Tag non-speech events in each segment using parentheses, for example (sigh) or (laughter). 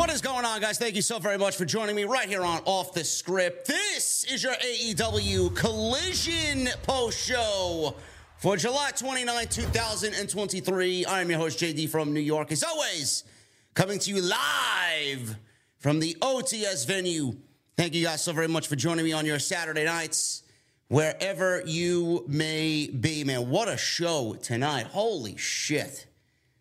What is going on, guys? Thank you so very much for joining me right here on Off the Script. This is your AEW Collision Post Show for July 29, 2023. I am your host, JD from New York. As always, coming to you live from the OTS venue. Thank you guys so very much for joining me on your Saturday nights, wherever you may be. Man, what a show tonight. Holy shit.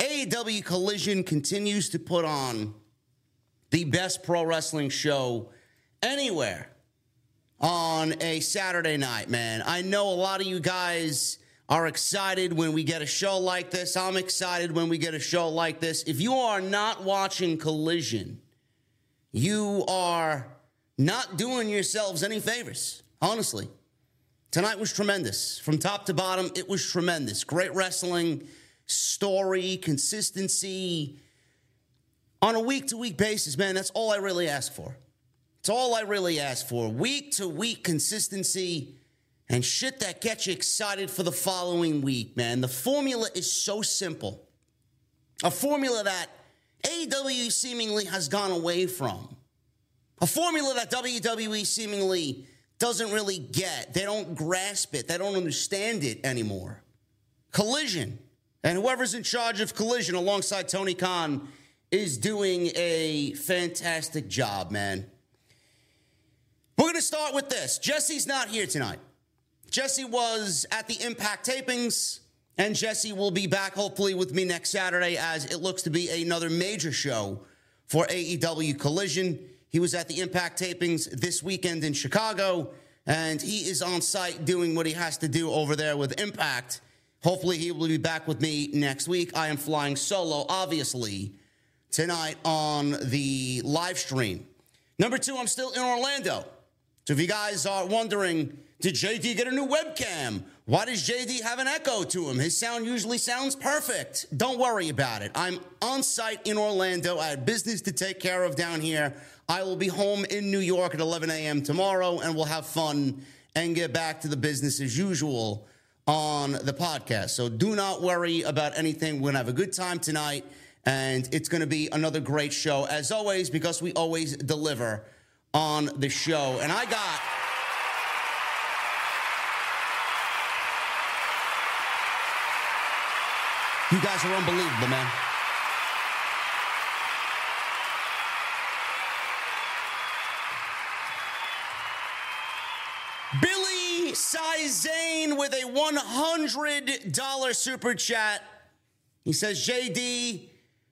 AEW Collision continues to put on the best pro wrestling show anywhere on a Saturday night, man. I know a lot of you guys are excited when we get a show like this. I'm excited when we get a show like this. If you are not watching Collision, you are not doing yourselves any favors, honestly. Tonight was tremendous. From top to bottom, it was tremendous. Great wrestling, story, consistency. On a week to week basis, man, that's all I really ask for. It's all I really ask for. Week to week consistency and shit that gets you excited for the following week, man. The formula is so simple. A formula that AEW seemingly has gone away from. A formula that WWE seemingly doesn't really get. They don't grasp it. They don't understand it anymore. Collision. And whoever's in charge of Collision alongside Tony Khan is doing a fantastic job, man. We're going to start with this. Jesse's not here tonight. Jesse was at the Impact tapings, and Jesse will be back hopefully with me next Saturday as it looks to be another major show for AEW Collision. He was at the Impact tapings this weekend in Chicago, and he is on site doing what he has to do over there with Impact. Hopefully, he will be back with me next week. I am flying solo, obviously, tonight on the live stream. Number two, I'm still in Orlando. So if you guys are wondering, did JD get a new webcam? Why does JD have an echo to him? His sound usually sounds perfect. Don't worry about it. I'm on site in Orlando. I had business to take care of down here. I will be home in New York at 11 a.m. tomorrow, and we'll have fun and get back to the business as usual on the podcast. So do not worry about anything. We're going to have a good time tonight, and it's going to be another great show, as always, because we always deliver on the show. And I got. You guys are unbelievable, man. Billy Sizane with a $100 super chat. He says, JD,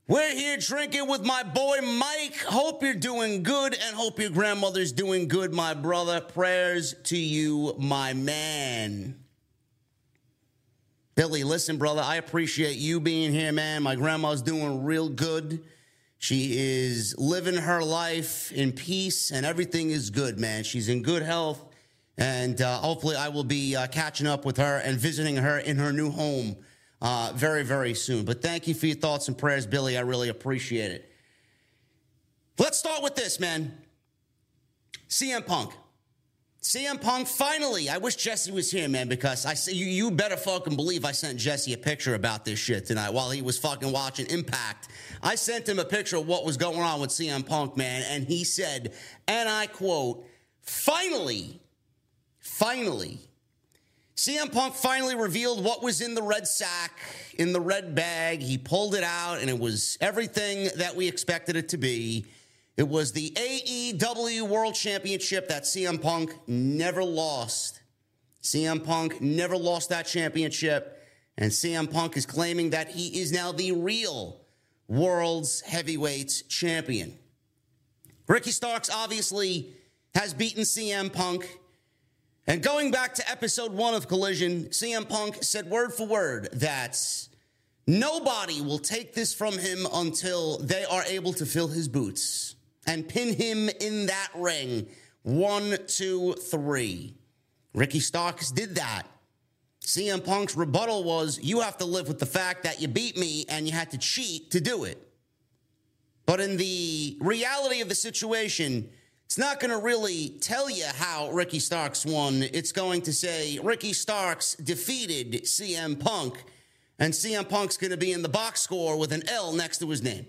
we're here drinking with my boy Mike. Hope you're doing good and hope your grandmother's doing good, my brother. Prayers to you, my man. Billy, listen, brother, I appreciate you being here, man. My grandma's doing real good. She is living her life in peace and everything is good, man. She's in good health. And uh, hopefully, I will be uh, catching up with her and visiting her in her new home uh, very, very soon. But thank you for your thoughts and prayers, Billy. I really appreciate it. Let's start with this, man. CM Punk. CM Punk finally. I wish Jesse was here, man, because I see you. You better fucking believe I sent Jesse a picture about this shit tonight while he was fucking watching Impact. I sent him a picture of what was going on with CM Punk, man, and he said, and I quote, "Finally, finally, CM Punk finally revealed what was in the red sack, in the red bag. He pulled it out, and it was everything that we expected it to be. It was the AEW World Championship that CM Punk never lost. CM Punk never lost that championship, and CM Punk is claiming that he is now the real world's heavyweight champion. Ricky Starks obviously has beaten CM Punk and going back to episode one of Collision, CM Punk said word for word that nobody will take this from him until they are able to fill his boots and pin him in that ring. One, two, three. Ricky Starks did that. CM Punk's rebuttal was you have to live with the fact that you beat me and you had to cheat to do it. But in the reality of the situation, it's not going to really tell you how Ricky Starks won. It's going to say Ricky Starks defeated CM Punk, and CM Punk's going to be in the box score with an L next to his name.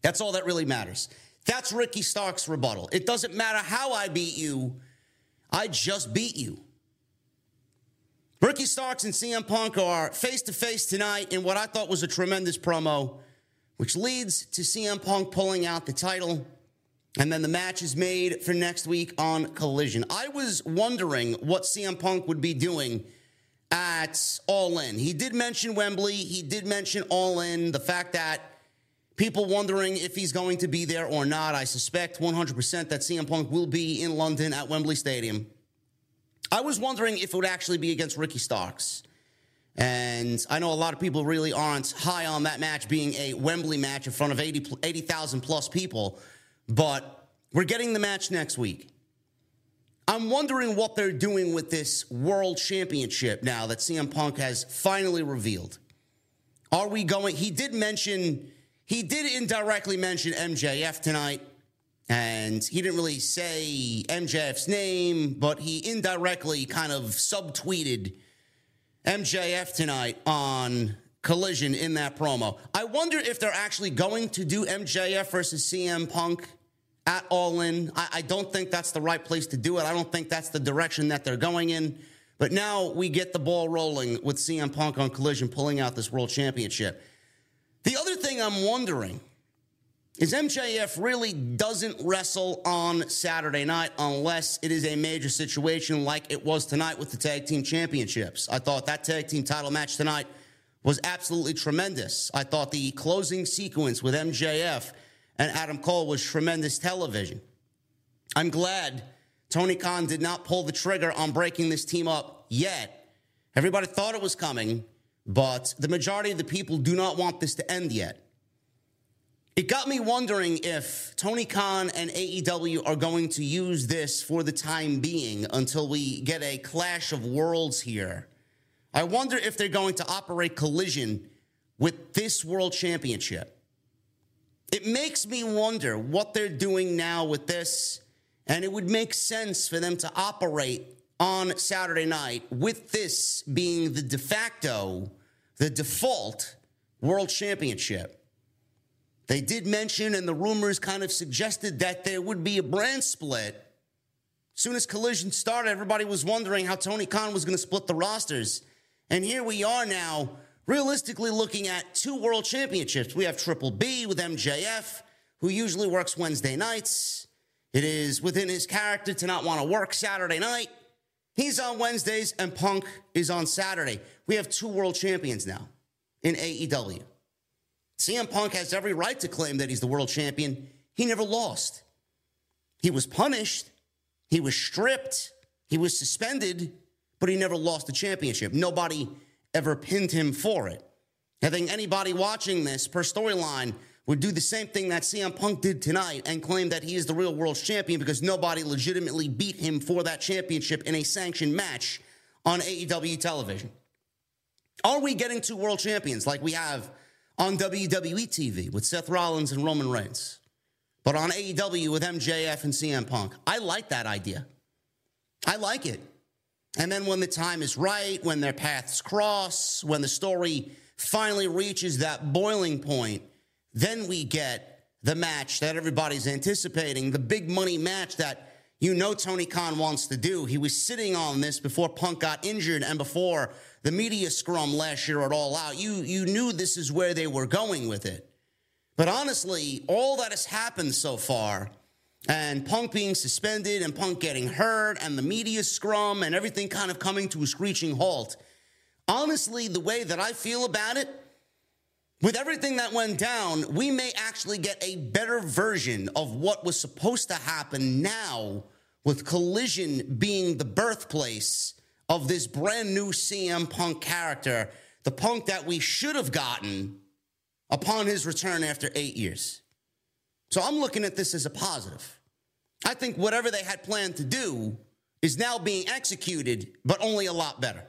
That's all that really matters. That's Ricky Starks' rebuttal. It doesn't matter how I beat you, I just beat you. Ricky Starks and CM Punk are face to face tonight in what I thought was a tremendous promo, which leads to CM Punk pulling out the title. And then the match is made for next week on Collision. I was wondering what CM Punk would be doing at All In. He did mention Wembley. He did mention All In. The fact that people wondering if he's going to be there or not. I suspect 100% that CM Punk will be in London at Wembley Stadium. I was wondering if it would actually be against Ricky Starks. And I know a lot of people really aren't high on that match being a Wembley match in front of 80,000 80, plus people. But we're getting the match next week. I'm wondering what they're doing with this world championship now that CM Punk has finally revealed. Are we going? He did mention, he did indirectly mention MJF tonight, and he didn't really say MJF's name, but he indirectly kind of subtweeted MJF tonight on Collision in that promo. I wonder if they're actually going to do MJF versus CM Punk at All In. I, I don't think that's the right place to do it. I don't think that's the direction that they're going in. But now we get the ball rolling with CM Punk on Collision pulling out this world championship. The other thing I'm wondering is MJF really doesn't wrestle on Saturday night unless it is a major situation like it was tonight with the tag team championships. I thought that tag team title match tonight was absolutely tremendous. I thought the closing sequence with MJF and Adam Cole was tremendous television. I'm glad Tony Khan did not pull the trigger on breaking this team up yet. Everybody thought it was coming, but the majority of the people do not want this to end yet. It got me wondering if Tony Khan and AEW are going to use this for the time being until we get a clash of worlds here. I wonder if they're going to operate collision with this world championship. It makes me wonder what they're doing now with this, and it would make sense for them to operate on Saturday night with this being the de facto, the default world championship. They did mention, and the rumors kind of suggested that there would be a brand split. Soon as Collision started, everybody was wondering how Tony Khan was going to split the rosters. And here we are now, realistically looking at two world championships. We have Triple B with MJF, who usually works Wednesday nights. It is within his character to not want to work Saturday night. He's on Wednesdays, and Punk is on Saturday. We have two world champions now in AEW. CM Punk has every right to claim that he's the world champion. He never lost. He was punished, he was stripped, he was suspended, but he never lost the championship. Nobody ever pinned him for it. I think anybody watching this per storyline would do the same thing that CM Punk did tonight and claim that he is the real world champion because nobody legitimately beat him for that championship in a sanctioned match on AEW television. Are we getting two world champions like we have on WWE TV with Seth Rollins and Roman Reigns, but on AEW with MJF and CM Punk. I like that idea. I like it. And then when the time is right, when their paths cross, when the story finally reaches that boiling point, then we get the match that everybody's anticipating, the big money match that you know Tony Khan wants to do. He was sitting on this before Punk got injured and before the media scrum last year at All Out. You, you knew this is where they were going with it. But honestly, all that has happened so far, and Punk being suspended and Punk getting hurt and the media scrum and everything kind of coming to a screeching halt, honestly, the way that I feel about it, with everything that went down, we may actually get a better version of what was supposed to happen now with Collision being the birthplace of this brand new CM Punk character, the Punk that we should have gotten upon his return after eight years. So I'm looking at this as a positive. I think whatever they had planned to do is now being executed, but only a lot better.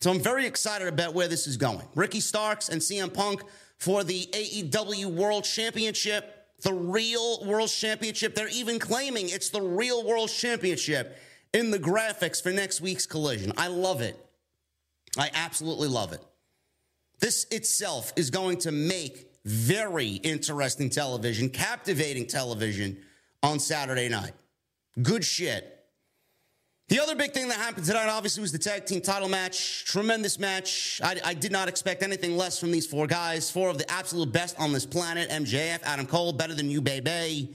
So I'm very excited about where this is going. Ricky Starks and CM Punk for the AEW World Championship, the real World Championship. They're even claiming it's the real World Championship in the graphics for next week's collision. I love it. I absolutely love it. This itself is going to make very interesting television, captivating television on Saturday night. Good shit. The other big thing that happened tonight, obviously, was the tag team title match. Tremendous match. I, I, did not expect anything less from these four guys. Four of the absolute best on this planet. MJF, Adam Cole, better than you, baby.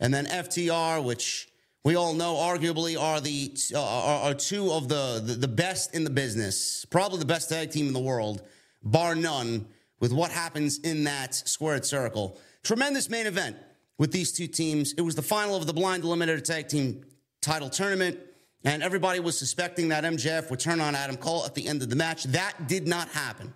And then FTR, which we all know arguably are the uh, are, are, two of the, the, the best in the business. Probably the best tag team in the world, bar none, with what happens in that squared circle. Tremendous main event with these two teams. It was the final of the blind eliminator tag team title tournament. And everybody was suspecting that MJF would turn on Adam Cole at the end of the match. That did not happen.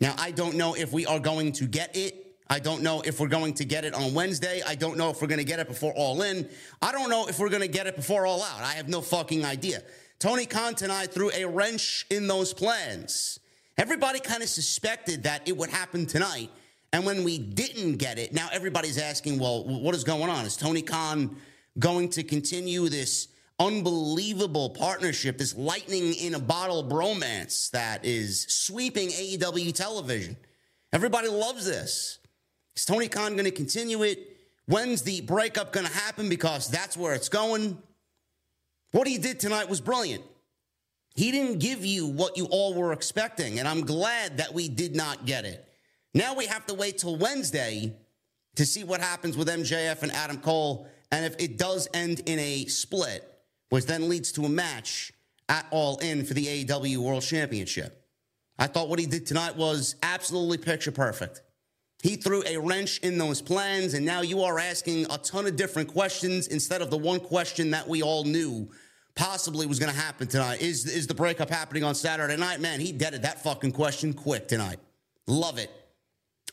Now, I don't know if we are going to get it. I don't know if we're going to get it on Wednesday. I don't know if we're going to get it before All In. I don't know if we're going to get it before All Out. I have no fucking idea. Tony Khan tonight threw a wrench in those plans. Everybody kind of suspected that it would happen tonight. And when we didn't get it, now everybody's asking, well, what is going on? Is Tony Khan going to continue this? unbelievable partnership, this lightning in a bottle bromance that is sweeping AEW television. Everybody loves this. Is Tony Khan going to continue it? When's the breakup going to happen? Because that's where it's going. What he did tonight was brilliant. He didn't give you what you all were expecting, and I'm glad that we did not get it. Now we have to wait till Wednesday to see what happens with MJF and Adam Cole, and if it does end in a split, which then leads to a match at All In for the AEW World Championship. I thought what he did tonight was absolutely picture perfect. He threw a wrench in those plans, and now you are asking a ton of different questions instead of the one question that we all knew possibly was going to happen tonight. Is, is the breakup happening on Saturday night? Man, he deaded that fucking question quick tonight. Love it.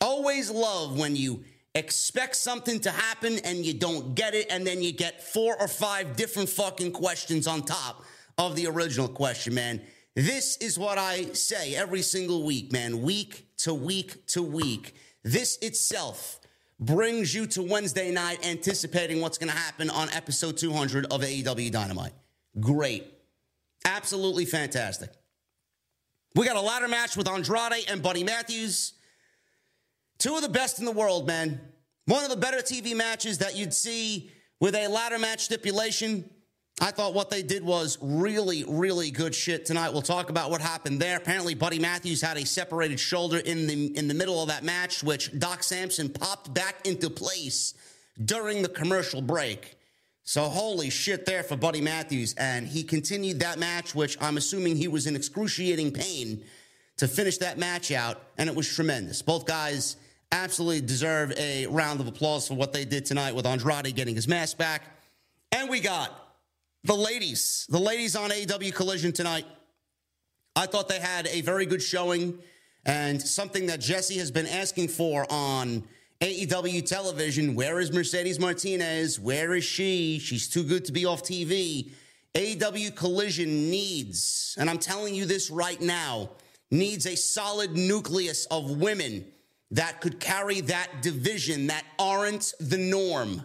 Always love when you expect something to happen and you don't get it, and then you get four or five different fucking questions on top of the original question, man. This is what I say every single week, man, week to week to week. This itself brings you to Wednesday night anticipating what's going to happen on episode 200 of AEW Dynamite. Great. Absolutely fantastic. We got a ladder match with Andrade and Buddy Matthews. Two of the best in the world, man. One of the better TV matches that you'd see with a ladder match stipulation. I thought what they did was really, really good shit tonight. We'll talk about what happened there. Apparently, Buddy Matthews had a separated shoulder in the in the middle of that match, which Doc Sampson popped back into place during the commercial break. So holy shit there for Buddy Matthews. And he continued that match, which I'm assuming he was in excruciating pain to finish that match out. And it was tremendous. Both guys absolutely deserve a round of applause for what they did tonight with Andrade getting his mask back. And we got the ladies, the ladies on AW Collision tonight. I thought they had a very good showing and something that Jesse has been asking for on AEW television. Where is Mercedes Martinez? Where is she? She's too good to be off TV. AEW Collision needs, and I'm telling you this right now, needs a solid nucleus of women that could carry that division that aren't the norm.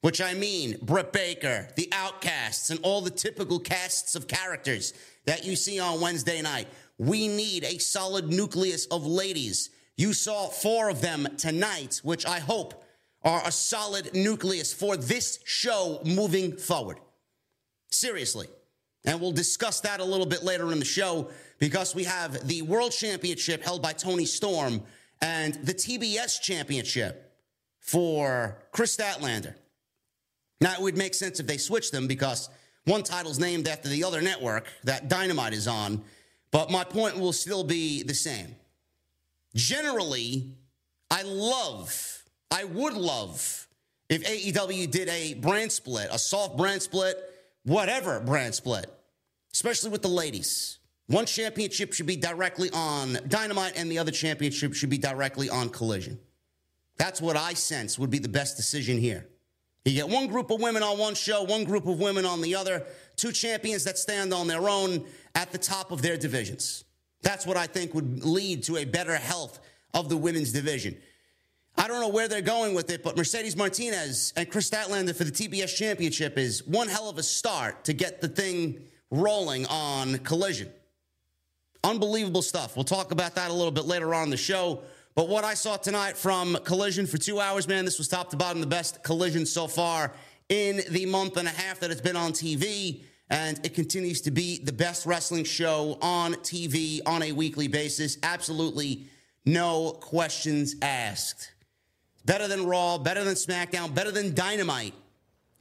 Which I mean, Britt Baker, the Outcasts, and all the typical casts of characters that you see on Wednesday night. We need a solid nucleus of ladies you saw four of them tonight, which I hope are a solid nucleus for this show moving forward. Seriously. And we'll discuss that a little bit later in the show because we have the World Championship held by Toni Storm and the TBS Championship for Kris Statlander. Now, it would make sense if they switched them because one title's named after the other network that Dynamite is on, but my point will still be the same generally, I love, I would love if AEW did a brand split, a soft brand split, whatever brand split, especially with the ladies. One championship should be directly on Dynamite, and the other championship should be directly on Collision. That's what I sense would be the best decision here. You get one group of women on one show, one group of women on the other, two champions that stand on their own at the top of their divisions. That's what I think would lead to a better health of the women's division. I don't know where they're going with it, but Mercedes Martinez and Kris Statlander for the TBS championship is one hell of a start to get the thing rolling on collision. Unbelievable stuff. We'll talk about that a little bit later on the show. But what I saw tonight from Collision for two hours, man, this was top to bottom the best collision so far in the month and a half that it's been on TV and it continues to be the best wrestling show on TV on a weekly basis. Absolutely no questions asked. Better than Raw, better than SmackDown, better than Dynamite.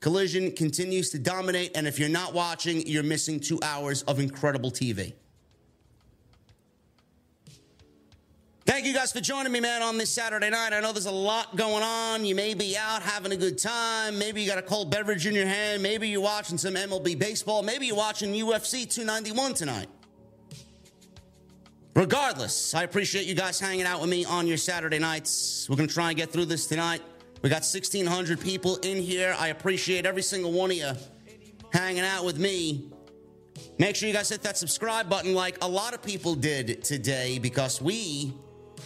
Collision continues to dominate, and if you're not watching, you're missing two hours of incredible TV. Thank you guys for joining me, man, on this Saturday night. I know there's a lot going on. You may be out having a good time. Maybe you got a cold beverage in your hand. Maybe you're watching some MLB baseball. Maybe you're watching UFC 291 tonight. Regardless, I appreciate you guys hanging out with me on your Saturday nights. We're going to try and get through this tonight. We got 1,600 people in here. I appreciate every single one of you hanging out with me. Make sure you guys hit that subscribe button like a lot of people did today because we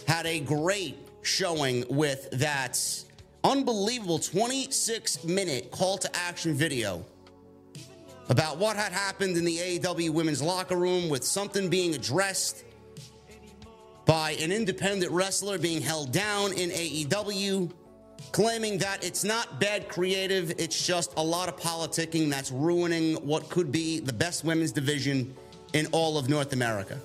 had a great showing with that unbelievable 26 minute call to action video about what had happened in the AEW women's locker room with something being addressed by an independent wrestler being held down in AEW. claiming that it's not bad creative, it's just a lot of politicking that's ruining what could be the best women's division in all of North America.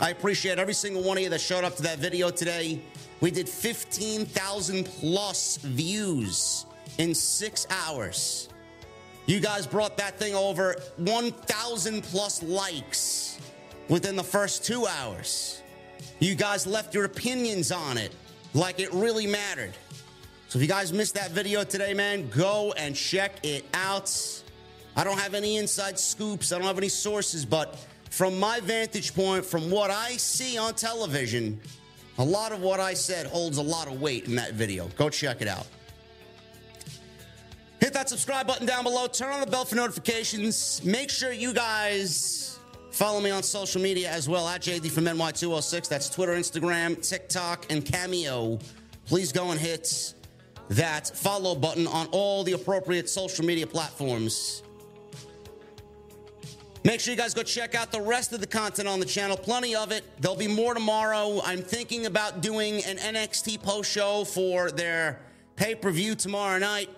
I appreciate every single one of you that showed up to that video today. We did 15,000 plus views in six hours. You guys brought that thing over 1,000 plus likes within the first two hours. You guys left your opinions on it like it really mattered. So if you guys missed that video today, man, go and check it out. I don't have any inside scoops, I don't have any sources, but from my vantage point, from what I see on television, a lot of what I said holds a lot of weight in that video. Go check it out. Hit that subscribe button down below. Turn on the bell for notifications. Make sure you guys follow me on social media as well at JD from NY206. That's Twitter, Instagram, TikTok, and Cameo. Please go and hit that follow button on all the appropriate social media platforms. Make sure you guys go check out the rest of the content on the channel. Plenty of it. There'll be more tomorrow. I'm thinking about doing an NXT post show for their pay per view tomorrow night,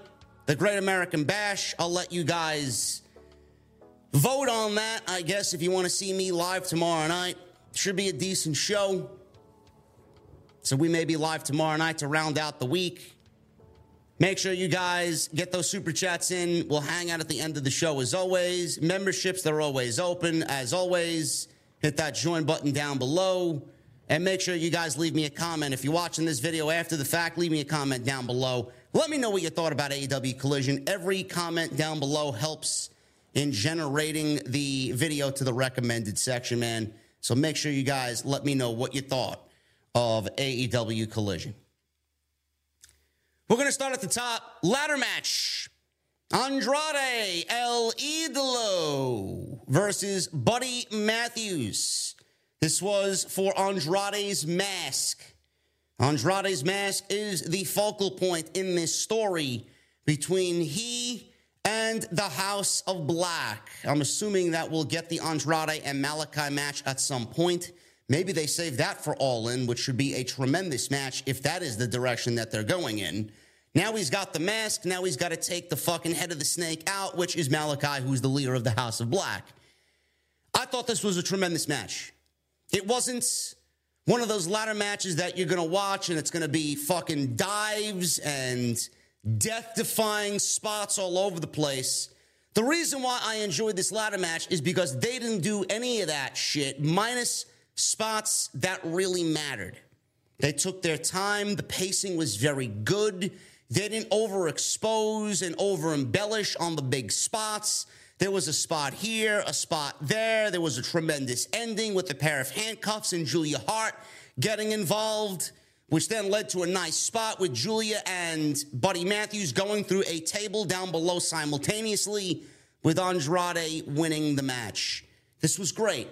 the Great American Bash. I'll let you guys vote on that, I guess, if you want to see me live tomorrow night. Should be a decent show. So we may be live tomorrow night to round out the week. Make sure you guys get those super chats in. We'll hang out at the end of the show as always. Memberships, they're always open. As always, hit that join button down below. And make sure you guys leave me a comment. If you're watching this video after the fact, leave me a comment down below. Let me know what you thought about AEW Collision. Every comment down below helps in generating the video to the recommended section, man. So make sure you guys let me know what you thought of AEW Collision. We're going to start at the top. Ladder match. Andrade El Idolo versus Buddy Matthews. This was for Andrade's mask. Andrade's mask is the focal point in this story between he and the House of Black. I'm assuming that we'll get the Andrade and Malakai match at some point. Maybe they save that for All In, which should be a tremendous match if that is the direction that they're going in. Now he's got the mask. Now he's got to take the fucking head of the snake out, which is Malakai, who's the leader of the House of Black. I thought this was a tremendous match. It wasn't one of those ladder matches that you're going to watch and it's going to be fucking dives and death defying spots all over the place. The reason why I enjoyed this ladder match is because they didn't do any of that shit, minus spots that really mattered. They took their time. The pacing was very good. They didn't overexpose and over embellish on the big spots. There was a spot here, a spot there. There was a tremendous ending with a pair of handcuffs and Julia Hart getting involved, which then led to a nice spot with Julia and Buddy Matthews going through a table down below simultaneously with Andrade winning the match. This was great.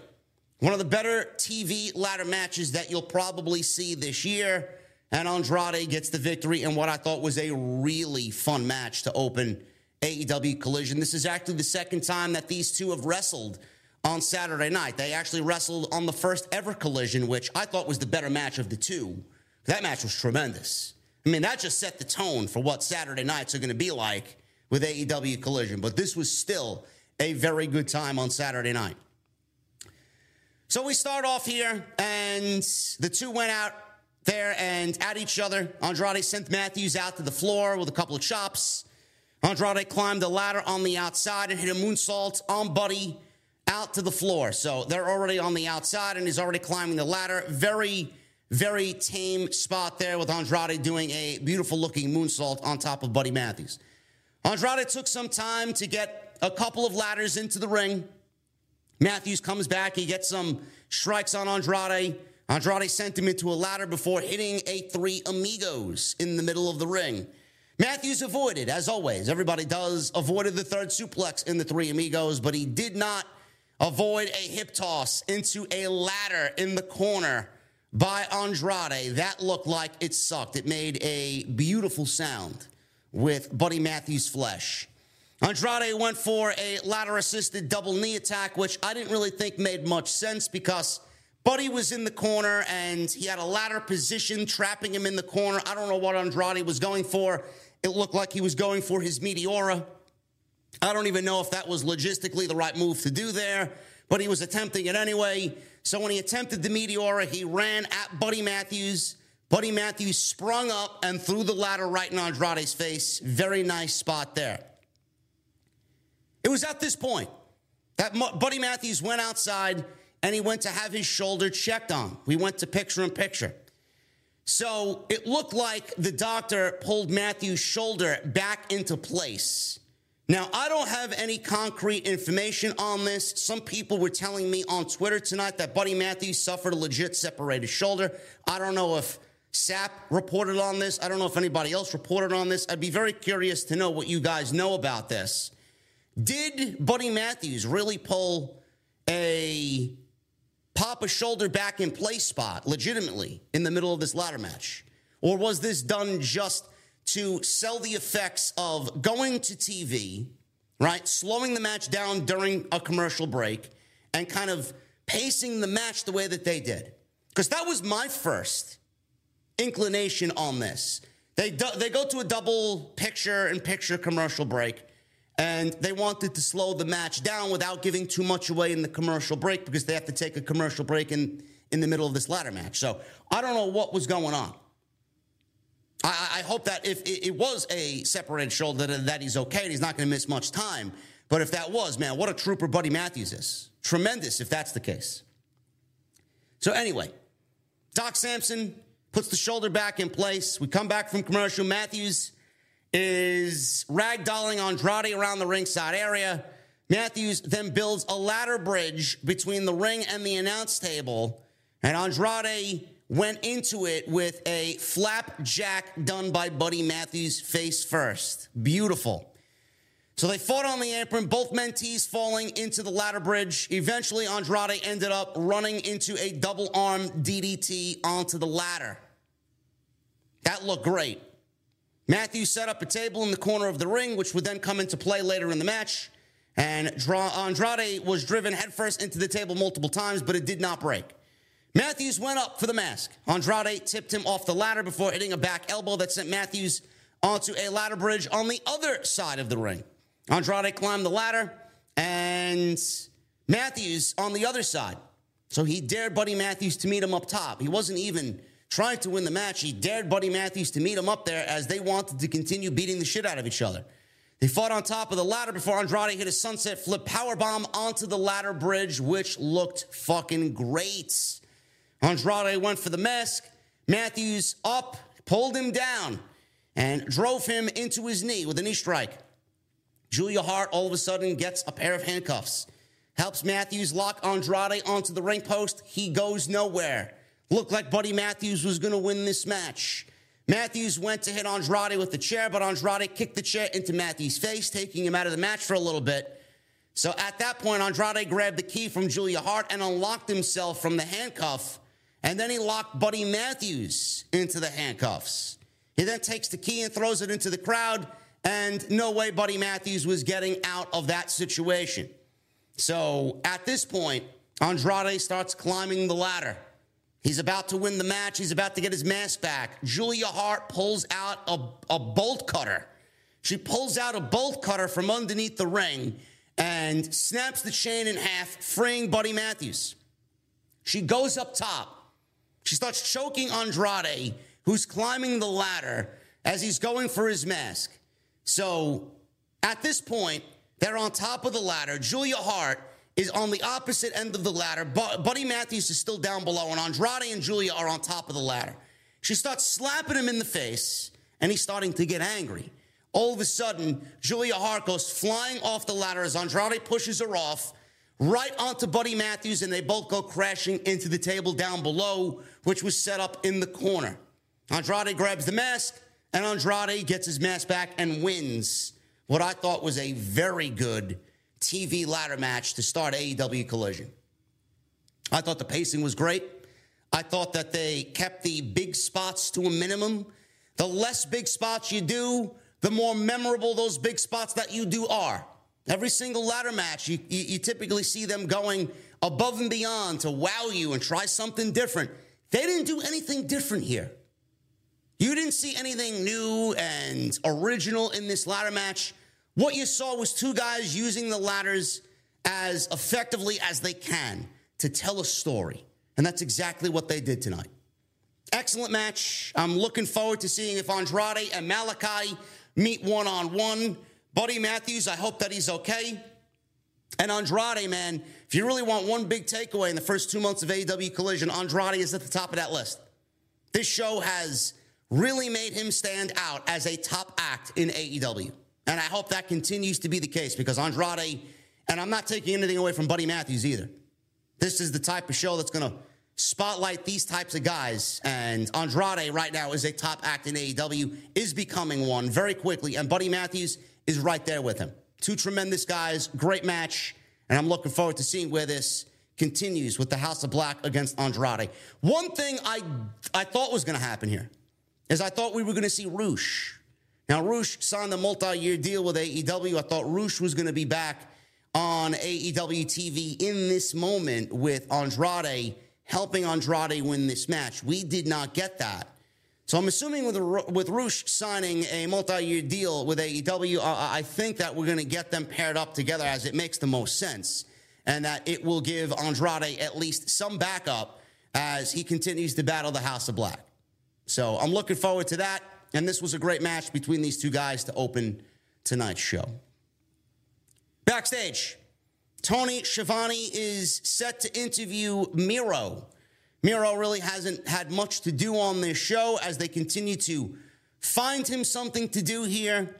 One of the better TV ladder matches that you'll probably see this year. And Andrade gets the victory in what I thought was a really fun match to open AEW Collision. This is actually the second time that these two have wrestled on Saturday night. They actually wrestled on the first ever Collision, which I thought was the better match of the two. That match was tremendous. I mean, that just set the tone for what Saturday nights are going to be like with AEW Collision. But this was still a very good time on Saturday night. So we start off here, and the two went out there and at each other. Andrade sent Matthews out to the floor with a couple of chops. Andrade climbed the ladder on the outside and hit a moonsault on Buddy out to the floor. So they're already on the outside, and he's already climbing the ladder. Very, very tame spot there with Andrade doing a beautiful looking moonsault on top of Buddy Matthews. Andrade took some time to get a couple of ladders into the ring. Matthews comes back. He gets some strikes on Andrade. Andrade sent him into a ladder before hitting a three amigos in the middle of the ring. Matthews avoided, as always. Everybody does, avoided the third suplex in the three amigos, but he did not avoid a hip toss into a ladder in the corner by Andrade. That looked like it sucked. It made a beautiful sound with Buddy Matthews' flesh. Andrade went for a ladder assisted double knee attack, which I didn't really think made much sense because Buddy was in the corner and he had a ladder position trapping him in the corner. I don't know what Andrade was going for. It looked like he was going for his Meteora. I don't even know if that was logistically the right move to do there, but he was attempting it anyway. So when he attempted the Meteora, he ran at Buddy Matthews. Buddy Matthews sprung up and threw the ladder right in Andrade's face. Very nice spot there. It was at this point that Buddy Matthews went outside and he went to have his shoulder checked on. We went to picture in picture. So it looked like the doctor pulled Matthews' shoulder back into place. Now, I don't have any concrete information on this. Some people were telling me on Twitter tonight that Buddy Matthews suffered a legit separated shoulder. I don't know if SAP reported on this. I don't know if anybody else reported on this. I'd be very curious to know what you guys know about this. Did Buddy Matthews really pull a pop a shoulder back in play spot legitimately in the middle of this ladder match? Or was this done just to sell the effects of going to TV, right? Slowing the match down during a commercial break and kind of pacing the match the way that they did? Because that was my first inclination on this. They, do, they go to a double picture and picture commercial break and they wanted to slow the match down without giving too much away in the commercial break because they have to take a commercial break in, in the middle of this ladder match. So I don't know what was going on. I, I hope that if it, it, was a separated shoulder, that, that he's okay and he's not going to miss much time. But if that was, man, what a trooper Buddy Matthews is. Tremendous if that's the case. So anyway, Doc Sampson puts the shoulder back in place. We come back from commercial. Matthews is ragdolling Andrade around the ringside area. Matthews then builds a ladder bridge between the ring and the announce table, and Andrade went into it with a flapjack done by Buddy Matthews face first. Beautiful. So they fought on the apron, both mentees falling into the ladder bridge. Eventually, Andrade ended up running into a double arm DDT onto the ladder. That looked great. Matthews set up a table in the corner of the ring, which would then come into play later in the match. And Andrade was driven headfirst into the table multiple times, but it did not break. Matthews went up for the mask. Andrade tipped him off the ladder before hitting a back elbow that sent Matthews onto a ladder bridge on the other side of the ring. Andrade climbed the ladder, and Matthews on the other side. So he dared Buddy Matthews to meet him up top. He wasn't even trying to win the match. He dared Buddy Matthews to meet him up there as they wanted to continue beating the shit out of each other. They fought on top of the ladder before Andrade hit a sunset flip power bomb onto the ladder bridge, which looked fucking great. Andrade went for the mask. Matthews up, pulled him down, and drove him into his knee with a knee strike. Julia Hart all of a sudden gets a pair of handcuffs, helps Matthews lock Andrade onto the ring post. He goes nowhere. Looked like Buddy Matthews was going to win this match. Matthews went to hit Andrade with the chair, but Andrade kicked the chair into Matthews' face, taking him out of the match for a little bit. So at that point, Andrade grabbed the key from Julia Hart and unlocked himself from the handcuff. And then he locked Buddy Matthews into the handcuffs. He then takes the key and throws it into the crowd. And no way Buddy Matthews was getting out of that situation. So at this point, Andrade starts climbing the ladder. He's about to win the match. He's about to get his mask back. Julia Hart pulls out a, a bolt cutter. She pulls out a bolt cutter from underneath the ring and snaps the chain in half, freeing Buddy Matthews. She goes up top. She starts choking Andrade, who's climbing the ladder as he's going for his mask. So at this point, they're on top of the ladder. Julia Hart is on the opposite end of the ladder. Buddy Matthews is still down below, and Andrade and Julia are on top of the ladder. She starts slapping him in the face, and he's starting to get angry. All of a sudden, Julia Hart goes flying off the ladder as Andrade pushes her off right onto Buddy Matthews, and they both go crashing into the table down below, which was set up in the corner. Andrade grabs the mask, and Andrade gets his mask back and wins what I thought was a very good TV ladder match to start AEW Collision. I thought the pacing was great. I thought that they kept the big spots to a minimum. The less big spots you do, the more memorable those big spots that you do are. Every single ladder match, you, you, you, typically see them going above and beyond to wow you and try something different. They didn't do anything different here. You didn't see anything new and original in this ladder match. What you saw was two guys using the ladders as effectively as they can to tell a story. And that's exactly what they did tonight. Excellent match. I'm looking forward to seeing if Andrade and Malakai meet one on one. Buddy Matthews, I hope that he's okay. And Andrade, man, if you really want one big takeaway in the first two months of AEW Collision, Andrade is at the top of that list. This show has really made him stand out as a top act in AEW. And I hope that continues to be the case because Andrade, and I'm not taking anything away from Buddy Matthews either. This is the type of show that's going to spotlight these types of guys. And Andrade right now is a top act in AEW, is becoming one very quickly. And Buddy Matthews is right there with him. Two tremendous guys, great match. And I'm looking forward to seeing where this continues with the House of Black against Andrade. One thing I, I thought was going to happen here is I thought we were going to see Rush. Now, Rush signed a multi year deal with AEW. I thought Rush was going to be back on AEW TV in this moment with Andrade helping Andrade win this match. We did not get that. So I'm assuming with with Rush signing a multi-year deal with AEW, I think that we're going to get them paired up together as it makes the most sense, and that it will give Andrade at least some backup as he continues to battle the House of Black. So I'm looking forward to that, and this was a great match between these two guys to open tonight's show. Backstage. Tony Schiavone is set to interview Miro. Miro really hasn't had much to do on this show as they continue to find him something to do here.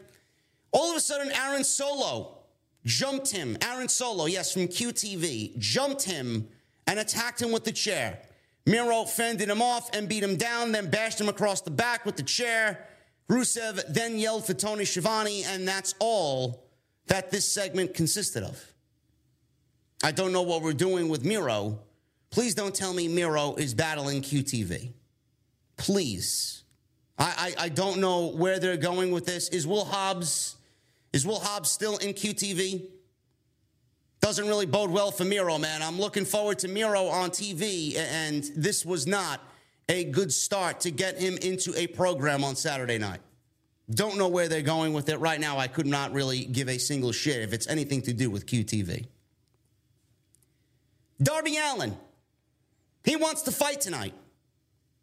All of a sudden, Aaron Solo jumped him. Aaron Solo, yes, from QTV, jumped him and attacked him with the chair. Miro fended him off and beat him down, then bashed him across the back with the chair. Rusev then yelled for Tony Schiavone, and that's all that this segment consisted of. I don't know what we're doing with Miro. Please don't tell me Miro is battling QTV. Please. I, I, I don't know where they're going with this. Is Will Hobbs is Will Hobbs still in QTV? Doesn't really bode well for Miro, man. I'm looking forward to Miro on TV, and this was not a good start to get him into a program on Saturday night. Don't know where they're going with it right now. I could not really give a single shit if it's anything to do with QTV. Darby Allin, he wants to fight tonight.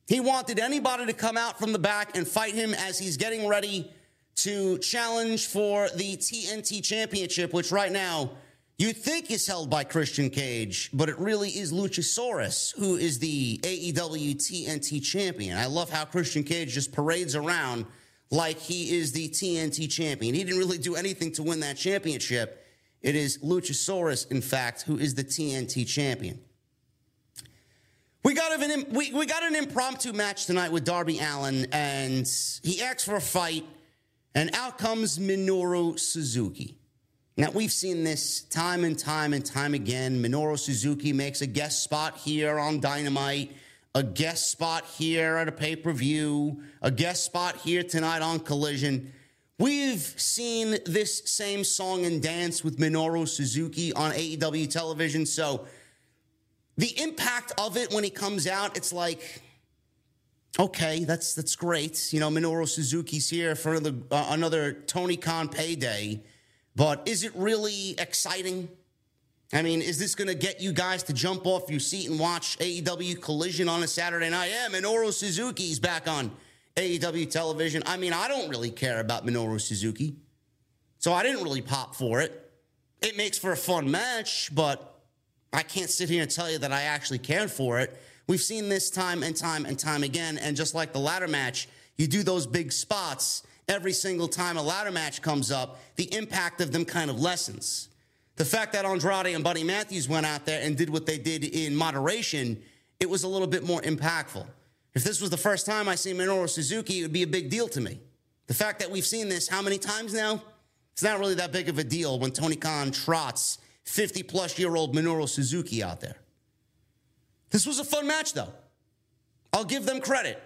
He wanted anybody to come out from the back and fight him as he's getting ready to challenge for the TNT Championship, which right now you think is held by Christian Cage, but it really is Luchasaurus, who is the AEW TNT champion. I love how Christian Cage just parades around like he is the TNT champion. He didn't really do anything to win that championship. It is Luchasaurus, in fact, who is the TNT champion. We got, an, we, we got an impromptu match tonight with Darby Allin, and he asked for a fight, and out comes Minoru Suzuki. Now, we've seen this time and time and time again. Minoru Suzuki makes a guest spot here on Dynamite, a guest spot here at a pay per view, a guest spot here tonight on Collision. We've seen this same song and dance with Minoru Suzuki on AEW television. So the impact of it when he comes out, it's like, okay, that's that's great. You know, Minoru Suzuki's here for the, uh, another Tony Khan payday. But is it really exciting? I mean, is this going to get you guys to jump off your seat and watch AEW Collision on a Saturday night? Yeah, Minoru Suzuki's back on AEW television. I mean, I don't really care about Minoru Suzuki. So I didn't really pop for it. It makes for a fun match, but I can't sit here and tell you that I actually cared for it. We've seen this time and time and time again. And just like the ladder match, you do those big spots every single time a ladder match comes up, the impact of them kind of lessens. The fact that Andrade and Buddy Matthews went out there and did what they did in moderation, it was a little bit more impactful. If this was the first time I see Minoru Suzuki, it would be a big deal to me. The fact that we've seen this how many times now? It's not really that big of a deal when Tony Khan trots 50 plus year old Minoru Suzuki out there. This was a fun match, though. I'll give them credit.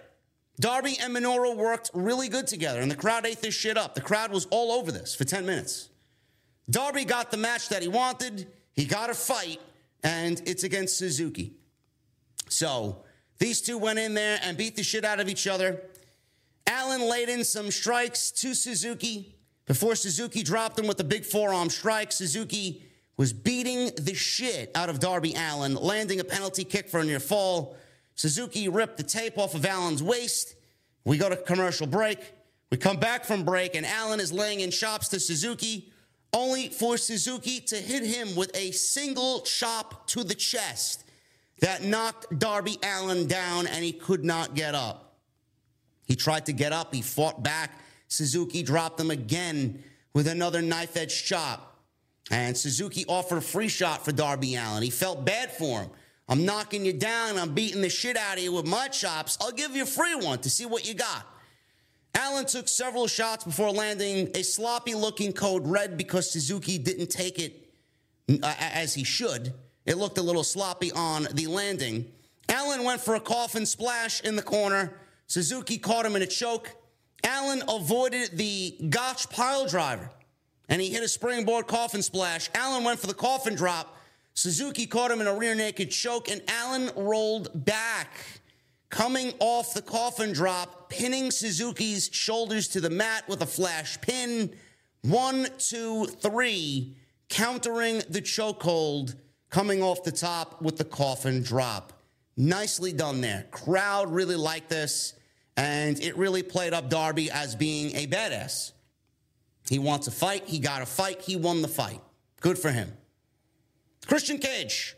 Darby and Minoru worked really good together, and the crowd ate this shit up. The crowd was all over this for 10 minutes. Darby got the match that he wanted. He got a fight, and it's against Suzuki. So these two went in there and beat the shit out of each other. Allin laid in some strikes to Suzuki. Before Suzuki dropped him with a big forearm strike, Suzuki was beating the shit out of Darby Allin, landing a penalty kick for a near fall. Suzuki ripped the tape off of Allin's waist. We go to commercial break. We come back from break, and Allin is laying in chops to Suzuki, only for Suzuki to hit him with a single chop to the chest that knocked Darby Allin down, and he could not get up. He tried to get up, he fought back. Suzuki dropped him again with another knife edge chop. And Suzuki offered a free shot for Darby Allin. He felt bad for him. I'm knocking you down. I'm beating the shit out of you with my chops. I'll give you a free one to see what you got. Allin took several shots before landing a sloppy looking code red because Suzuki didn't take it uh, as he should. It looked a little sloppy on the landing. Allin went for a coffin splash in the corner. Suzuki caught him in a choke. Allin avoided the Gotch pile driver and he hit a springboard coffin splash. Allin went for the coffin drop. Suzuki caught him in a rear naked choke and Allin rolled back, coming off the coffin drop, pinning Suzuki's shoulders to the mat with a flash pin. One, two, three, countering the chokehold, coming off the top with the coffin drop. Nicely done there. Crowd really liked this, and it really played up Darby as being a badass. He wants a fight. He got a fight. He won the fight. Good for him. Christian Cage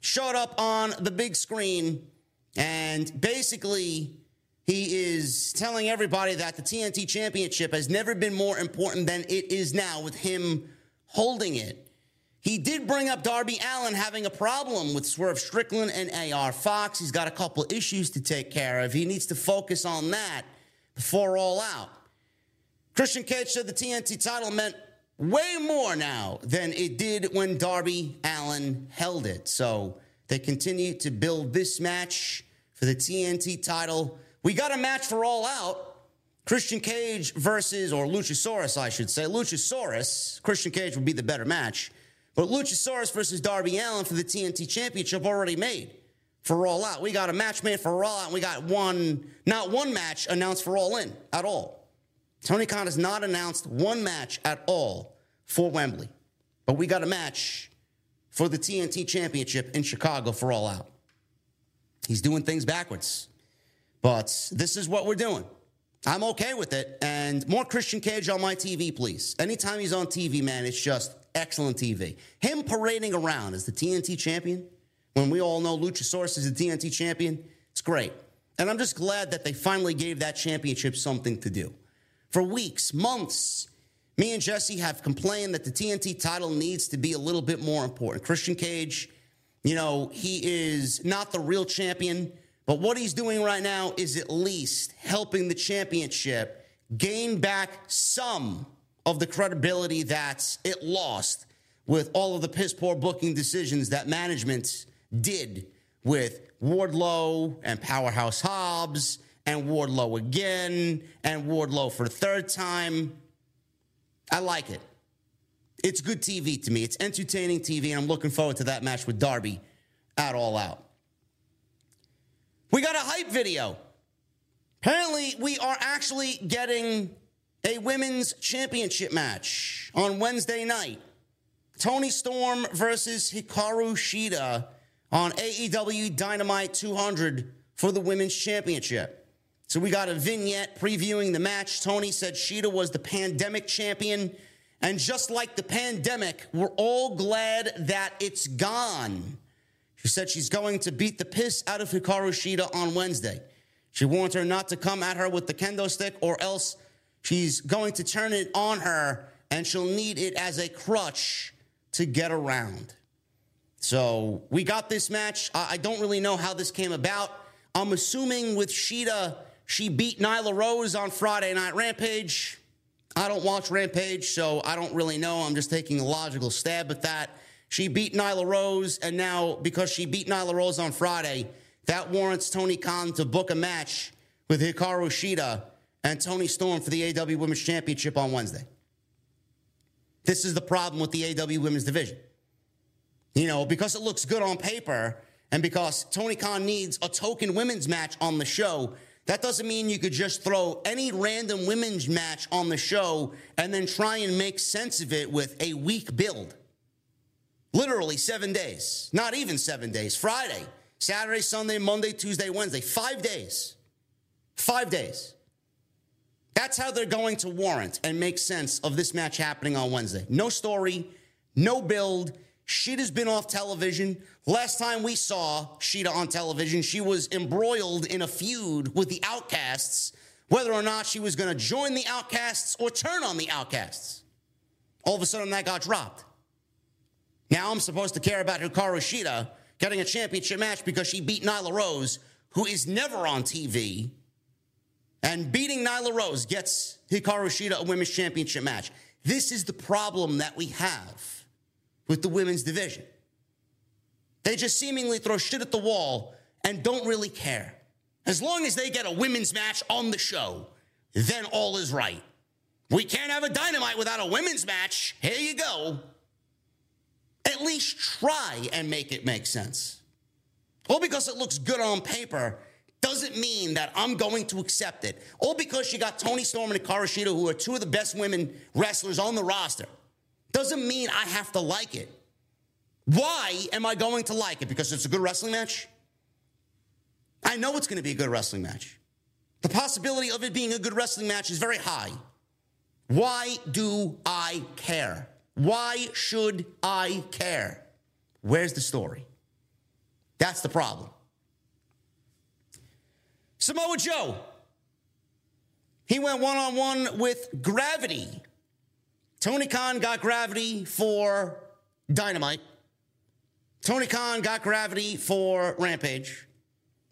showed up on the big screen and basically he is telling everybody that the TNT championship has never been more important than it is now with him holding it. He did bring up Darby Allin having a problem with Swerve Strickland and AR Fox. He's got a couple issues to take care of. He needs to focus on that before all out. Christian Cage said the TNT title meant way more now than it did when Darby Allin held it. So they continue to build this match for the TNT title. We got a match for All Out. Christian Cage versus, or Luchasaurus, I should say. Luchasaurus, Christian Cage would be the better match. But Luchasaurus versus Darby Allin for the TNT Championship already made for All Out. We got a match made for All Out, and we got one, not one match announced for All In at all. Tony Khan has not announced one match at all for Wembley, but we got a match for the TNT Championship in Chicago for All Out. He's doing things backwards, but this is what we're doing. I'm okay with it. And more Christian Cage on my TV, please. Anytime he's on TV, man, it's just excellent TV. Him parading around as the TNT champion, when we all know Luchasaurus is the TNT champion, it's great. And I'm just glad that they finally gave that championship something to do. For weeks, months, me and Jesse have complained that the TNT title needs to be a little bit more important. Christian Cage, you know, he is not the real champion. But what he's doing right now is at least helping the championship gain back some of the credibility that it lost with all of the piss poor booking decisions that management did with Wardlow and Powerhouse Hobbs and Wardlow again and Wardlow for a third time. I like it. It's good TV to me. It's entertaining TV, and I'm looking forward to that match with Darby at All Out. We got a hype video. Apparently, we are actually getting a women's championship match on Wednesday night. Toni Storm versus Hikaru Shida on AEW Dynamite 200 for the women's championship. So we got a vignette previewing the match. Toni said Shida was the pandemic champion. And just like the pandemic, we're all glad that it's gone. She said she's going to beat the piss out of Hikaru Shida on Wednesday. She warned her not to come at her with the kendo stick or else she's going to turn it on her and she'll need it as a crutch to get around. So we got this match. I don't really know how this came about. I'm assuming with Shida, she beat Nyla Rose on Friday Night Rampage. I don't watch Rampage, so I don't really know. I'm just taking a logical stab at that. She beat Nyla Rose, and now because she beat Nyla Rose on Friday, that warrants Tony Khan to book a match with Hikaru Shida and Toni Storm for the AW Women's Championship on Wednesday. This is the problem with the AW women's division. You know, because it looks good on paper and because Tony Khan needs a token women's match on the show, that doesn't mean you could just throw any random women's match on the show and then try and make sense of it with a weak build. Literally seven days, not even seven days. Friday, Saturday, Sunday, Monday, Tuesday, Wednesday, five days. Five days. That's how they're going to warrant and make sense of this match happening on Wednesday. No story, no build. Shida's been off television. Last time we saw Shida on television, she was embroiled in a feud with the Outcasts, whether or not she was going to join the Outcasts or turn on the Outcasts. All of a sudden, that got dropped. Now I'm supposed to care about Hikaru Shida getting a championship match because she beat Nyla Rose, who is never on TV and beating Nyla Rose gets Hikaru Shida a women's championship match. This is the problem that we have with the women's division. They just seemingly throw shit at the wall and don't really care. As long as they get a women's match on the show, then all is right. We can't have a dynamite without a women's match. Here you go. At least try and make it make sense. All because it looks good on paper doesn't mean that I'm going to accept it. All because you got Toni Storm and Hikaru Shida, who are two of the best women wrestlers on the roster, doesn't mean I have to like it. Why am I going to like it? Because it's a good wrestling match? I know it's going to be a good wrestling match. The possibility of it being a good wrestling match is very high. Why do I care? Why should I care? Where's the story? That's the problem. Samoa Joe. He went one on one with Gravity. Tony Khan got Gravity for Dynamite. Tony Khan got Gravity for Rampage.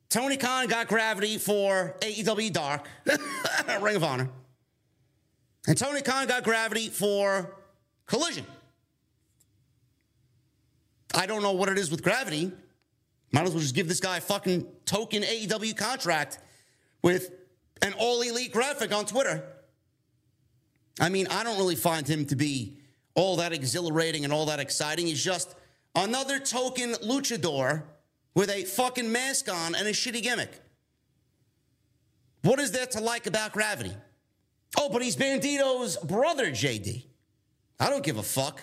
Tony Khan got Gravity for AEW Dark, (laughs) Ring of Honor. And Tony Khan got Gravity for Collision. I don't know what it is with Gravity. Might as well just give this guy a fucking token AEW contract with an all elite graphic on Twitter. I mean, I don't really find him to be all that exhilarating and all that exciting. He's just another token luchador with a fucking mask on and a shitty gimmick. What is there to like about Gravity? Oh, but he's Bandito's brother, JD. I don't give a fuck.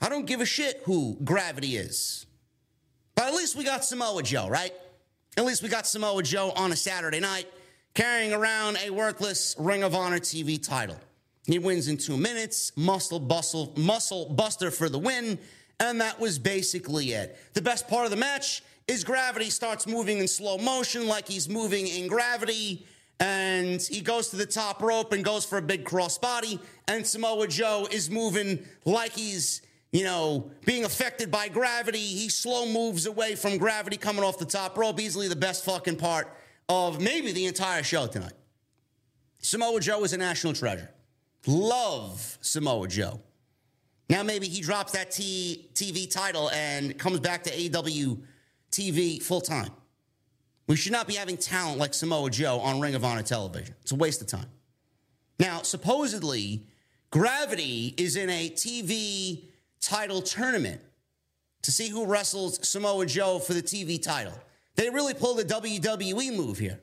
I don't give a shit who Gravity is. But at least we got Samoa Joe, right? At least we got Samoa Joe on a Saturday night carrying around a worthless Ring of Honor TV title. He wins in two minutes, muscle bustle, muscle buster for the win, and that was basically it. The best part of the match is Gravity starts moving in slow motion like he's moving in gravity, and he goes to the top rope and goes for a big crossbody, and Samoa Joe is moving like he's you know, being affected by gravity. He slow moves away from gravity coming off the top rope. Easily the best fucking part of maybe the entire show tonight. Samoa Joe is a national treasure. Love Samoa Joe. Now maybe he drops that T- TV title and comes back to AW TV full time. We should not be having talent like Samoa Joe on Ring of Honor television. It's a waste of time. Now, supposedly, Gravity is in a TV title tournament to see who wrestles Samoa Joe for the TV title. They really pulled a WWE move here.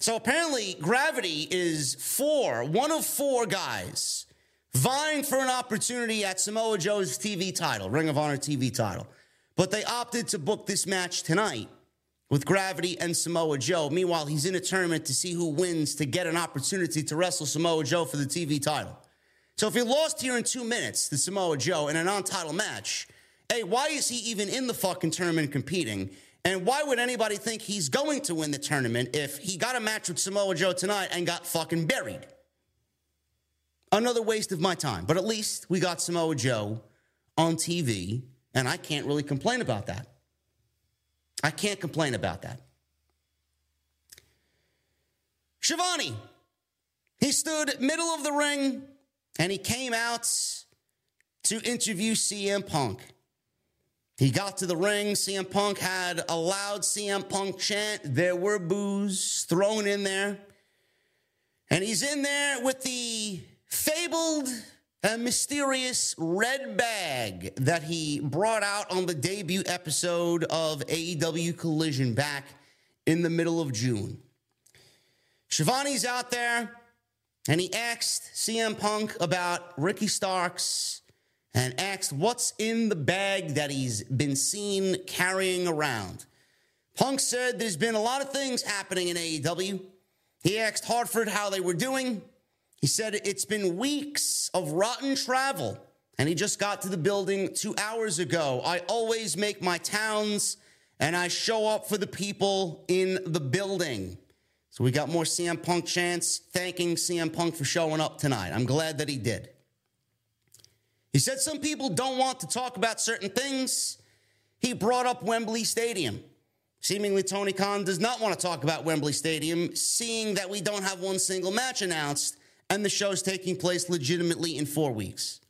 So apparently, Gravity is four, one of four guys vying for an opportunity at Samoa Joe's TV title, Ring of Honor TV title. But they opted to book this match tonight with Gravity and Samoa Joe. Meanwhile, he's in a tournament to see who wins to get an opportunity to wrestle Samoa Joe for the TV title. So if he lost here in two minutes to Samoa Joe in a non-title match, hey, why is he even in the fucking tournament competing? And why would anybody think he's going to win the tournament if he got a match with Samoa Joe tonight and got fucking buried? Another waste of my time. But at least we got Samoa Joe on TV, and I can't really complain about that. I can't complain about that. Schiavone, he stood middle of the ring and he came out to interview CM Punk. He got to the ring. CM Punk had a loud CM Punk chant. There were boos thrown in there. And he's in there with the fabled a mysterious red bag that he brought out on the debut episode of AEW Collision back in the middle of June. Schiavone's out there and he asked CM Punk about Ricky Starks and asked what's in the bag that he's been seen carrying around. Punk said there's been a lot of things happening in AEW. He asked Hartford how they were doing. He said it's been weeks of rotten travel, and he just got to the building two hours ago. I always make my towns, and I show up for the people in the building. So we got more CM Punk chants thanking CM Punk for showing up tonight. I'm glad that he did. He said some people don't want to talk about certain things. He brought up Wembley Stadium. Seemingly, Tony Khan does not want to talk about Wembley Stadium, seeing that we don't have one single match announced and the show's taking place legitimately in four weeks.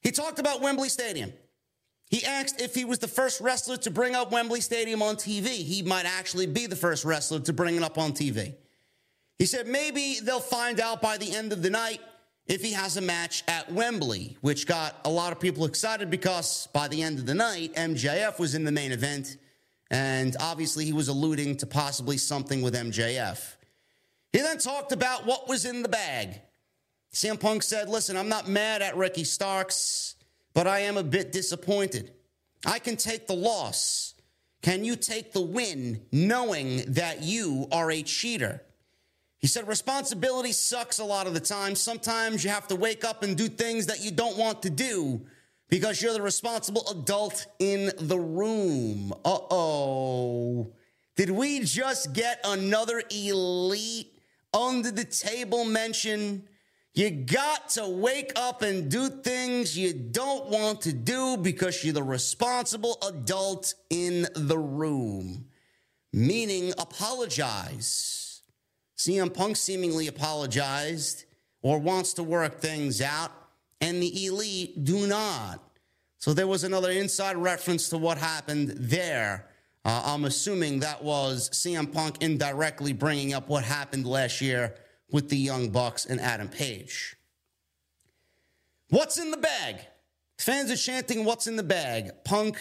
He talked about Wembley Stadium. He asked if he was the first wrestler to bring up Wembley Stadium on TV. He might actually be the first wrestler to bring it up on TV. He said maybe they'll find out by the end of the night if he has a match at Wembley, which got a lot of people excited because by the end of the night, MJF was in the main event. And obviously, he was alluding to possibly something with MJF. He then talked about what was in the bag. CM Punk said, Listen, I'm not mad at Ricky Starks, but I am a bit disappointed. I can take the loss. Can you take the win knowing that you are a cheater? He said, Responsibility sucks a lot of the time. Sometimes you have to wake up and do things that you don't want to do because you're the responsible adult in the room. Uh oh. Did we just get another elite under the table mention. You got to wake up and do things you don't want to do because you're the responsible adult in the room. Meaning, apologize. CM Punk seemingly apologized or wants to work things out, and the elite do not. So there was another inside reference to what happened there uh, I'm assuming that was CM Punk indirectly bringing up what happened last year with the Young Bucks and Adam Page. What's in the bag? Fans are chanting, What's in the bag? Punk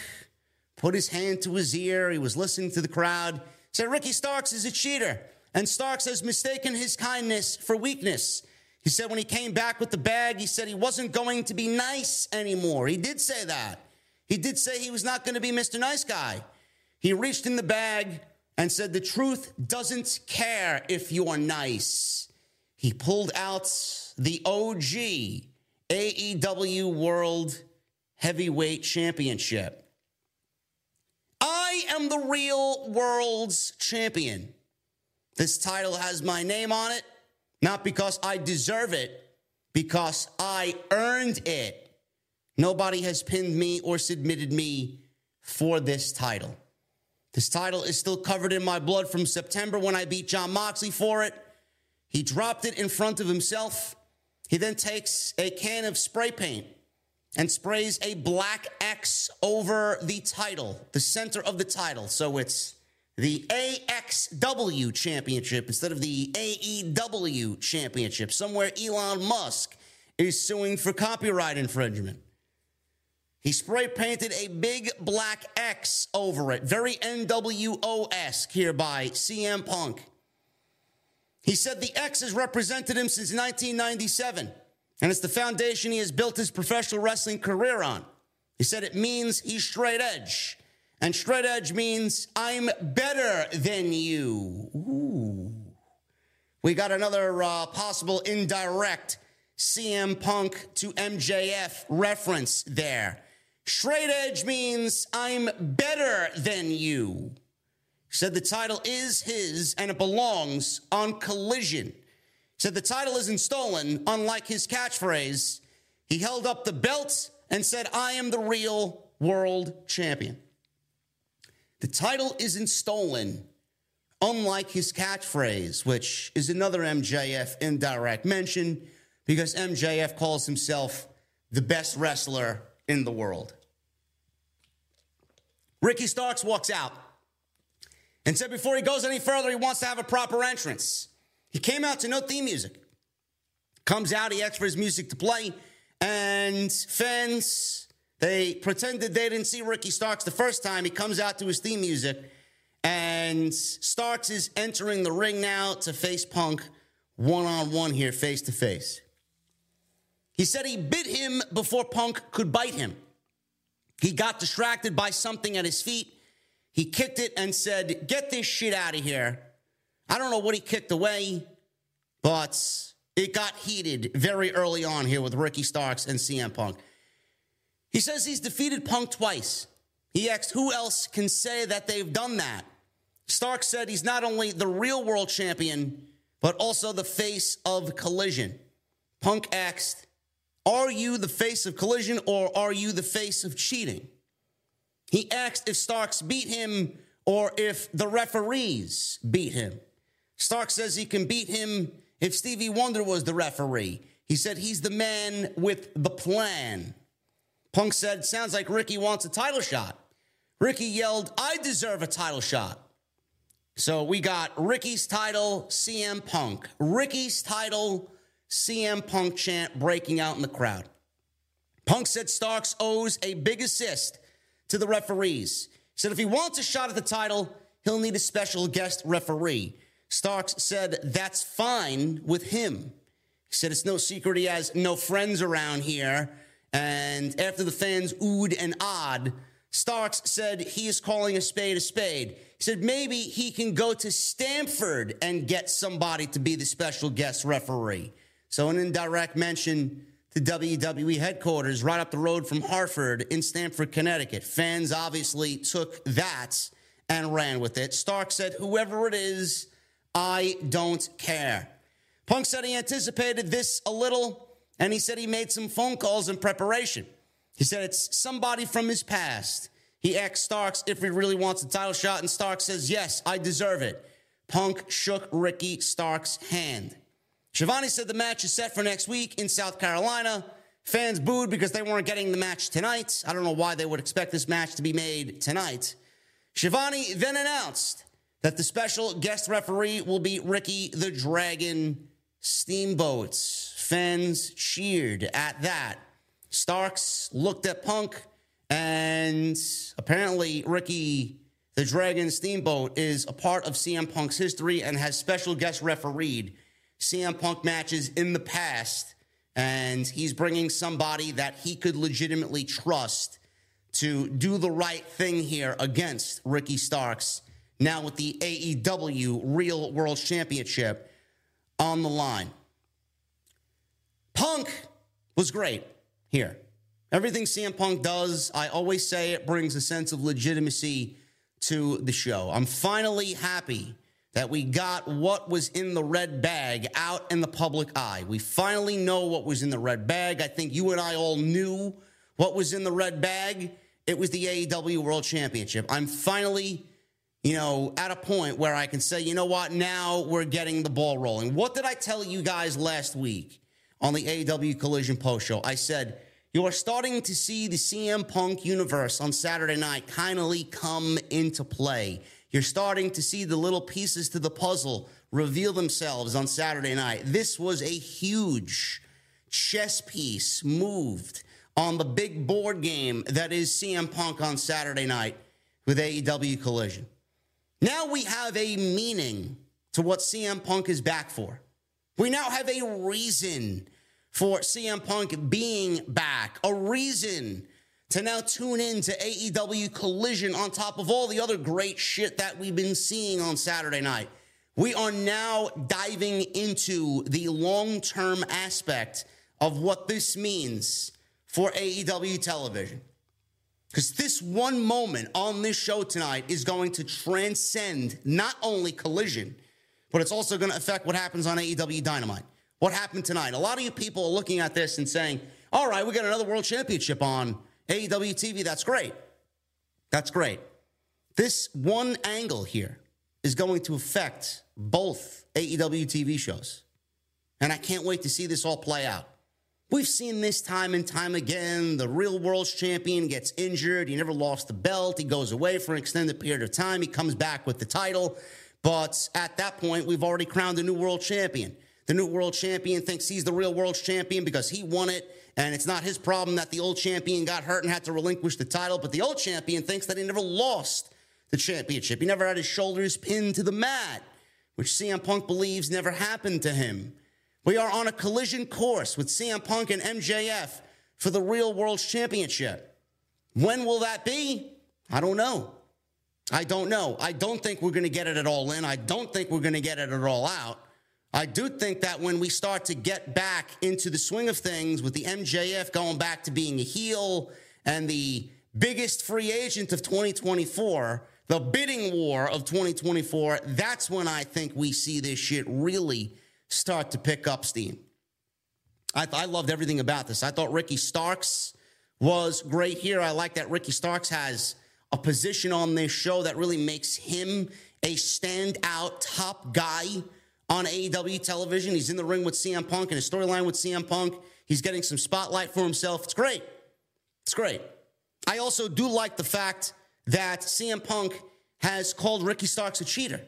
put his hand to his ear. He was listening to the crowd. Said, Ricky Starks is a cheater, and Starks has mistaken his kindness for weakness. He said when he came back with the bag, he said he wasn't going to be nice anymore. He did say that. He did say he was not going to be Mr. Nice Guy. He reached in the bag and said, The truth doesn't care if you're nice. He pulled out the OG AEW World Heavyweight Championship. I am the real world's champion. This title has my name on it, not because I deserve it, because I earned it. Nobody has pinned me or submitted me for this title. This title is still covered in my blood from September when I beat Jon Moxley for it. He dropped it in front of himself. He then takes a can of spray paint and sprays a black X over the title, the center of the title. So it's the AXW championship instead of the AEW championship. Somewhere Elon Musk is suing for copyright infringement. He spray painted a big black X over it, very NWO esque here by CM Punk. He said the X has represented him since 1997, and it's the foundation he has built his professional wrestling career on. He said it means he's straight edge, and straight edge means I'm better than you. Ooh. We got another uh, possible indirect CM Punk to MJF reference there. Straight edge means I'm better than you. Said the title is his and it belongs on collision. Said the title isn't stolen, unlike his catchphrase. He held up the belt and said, I am the real world champion. The title isn't stolen, unlike his catchphrase, which is another MJF indirect mention because MJF calls himself the best wrestler in the world. Ricky Starks walks out and said before he goes any further, he wants to have a proper entrance. He came out to no theme music. Comes out, he asks for his music to play, and fans, they pretended they didn't see Ricky Starks the first time. He comes out to his theme music, and Starks is entering the ring now to face Punk one on one here, face to face. He said he bit him before Punk could bite him. He got distracted by something at his feet. He kicked it and said, Get this shit out of here. I don't know what he kicked away, but it got heated very early on here with Ricky Starks and CM Punk. He says he's defeated Punk twice. He asked who else can say that they've done that. Starks said he's not only the real world champion, but also the face of collision. Punk asked, Are you the face of collision or are you the face of cheating? He asked if Starks beat him or if the referees beat him. Starks says he can beat him if Stevie Wonder was the referee. He said he's the man with the plan. Punk said, Sounds like Ricky wants a title shot. Ricky yelled, I deserve a title shot. So we got Ricky's title, CM Punk. Ricky's title, CM Punk chant breaking out in the crowd. Punk said Starks owes a big assist to the referees. He said if he wants a shot at the title, he'll need a special guest referee. Starks said that's fine with him. He said it's no secret he has no friends around here. And after the fans oohed and awed, Starks said he is calling a spade a spade. He said maybe he can go to Stamford and get somebody to be the special guest referee. So an indirect mention to WWE headquarters right up the road from Hartford in Stamford, Connecticut. Fans obviously took that and ran with it. Starks said, whoever it is, I don't care. Punk said he anticipated this a little, and he said he made some phone calls in preparation. He said it's somebody from his past. He asked Starks if he really wants a title shot, and Starks says, Yes, I deserve it. Punk shook Ricky Starks' hand. Schiavone said the match is set for next week in South Carolina. Fans booed because they weren't getting the match tonight. I don't know why they would expect this match to be made tonight. Schiavone then announced that the special guest referee will be Ricky the Dragon Steamboats. Fans cheered at that. Starks looked at Punk, and apparently Ricky the Dragon Steamboat is a part of CM Punk's history and has special guest refereed CM Punk matches in the past. And he's bringing somebody that he could legitimately trust to do the right thing here against Ricky Starks. Now with the AEW Real World Championship on the line. Punk was great here. Everything CM Punk does, I always say it brings a sense of legitimacy to the show. I'm finally happy that we got what was in the red bag out in the public eye. We finally know what was in the red bag. I think you and I all knew what was in the red bag. It was the AEW World Championship. I'm finally, you know, at a point where I can say, you know what, now we're getting the ball rolling. What did I tell you guys last week? On the AEW Collision Post Show. I said, you are starting to see the CM Punk universe on Saturday night kindly come into play. You're starting to see the little pieces to the puzzle reveal themselves on Saturday night. This was a huge chess piece moved on the big board game that is CM Punk on Saturday night with AEW Collision. Now we have a meaning to what CM Punk is back for. We now have a reason for CM Punk being back, a reason to now tune in to AEW Collision on top of all the other great shit that we've been seeing on Saturday night. We are now diving into the long term aspect of what this means for AEW television. Because this one moment on this show tonight is going to transcend not only collision, but it's also going to affect what happens on AEW Dynamite. What happened tonight? A lot of you people are looking at this and saying, all right, we got another world championship on AEW TV. That's great. That's great. This one angle here is going to affect both AEW TV shows. And I can't wait to see this all play out. We've seen this time and time again. The real world's champion gets injured. He never lost the belt. He goes away for an extended period of time. He comes back with the title. But at that point, we've already crowned a new world champion. the new world champion thinks he's the real world champion because he won it, and it's not his problem that the old champion got hurt and had to relinquish the title. But the old champion thinks that he never lost the championship. He never had his shoulders pinned to the mat, which CM Punk believes never happened to him. We are on a collision course with CM Punk and MJF for the real world championship. When will that be? I don't know. I don't know. I don't think we're going to get it at all in. I don't think we're going to get it at all out. I do think that when we start to get back into the swing of things with the MJF going back to being a heel and the biggest free agent of 2024, the bidding war of 2024, that's when I think we see this shit really start to pick up steam. I, th- I loved everything about this. I thought Ricky Starks was great here. I like that Ricky Starks has a position on this show that really makes him a standout top guy on AEW television. He's in the ring with CM Punk and a storyline with CM Punk. He's getting some spotlight for himself. It's great. It's great. I also do like the fact that CM Punk has called Ricky Starks a cheater.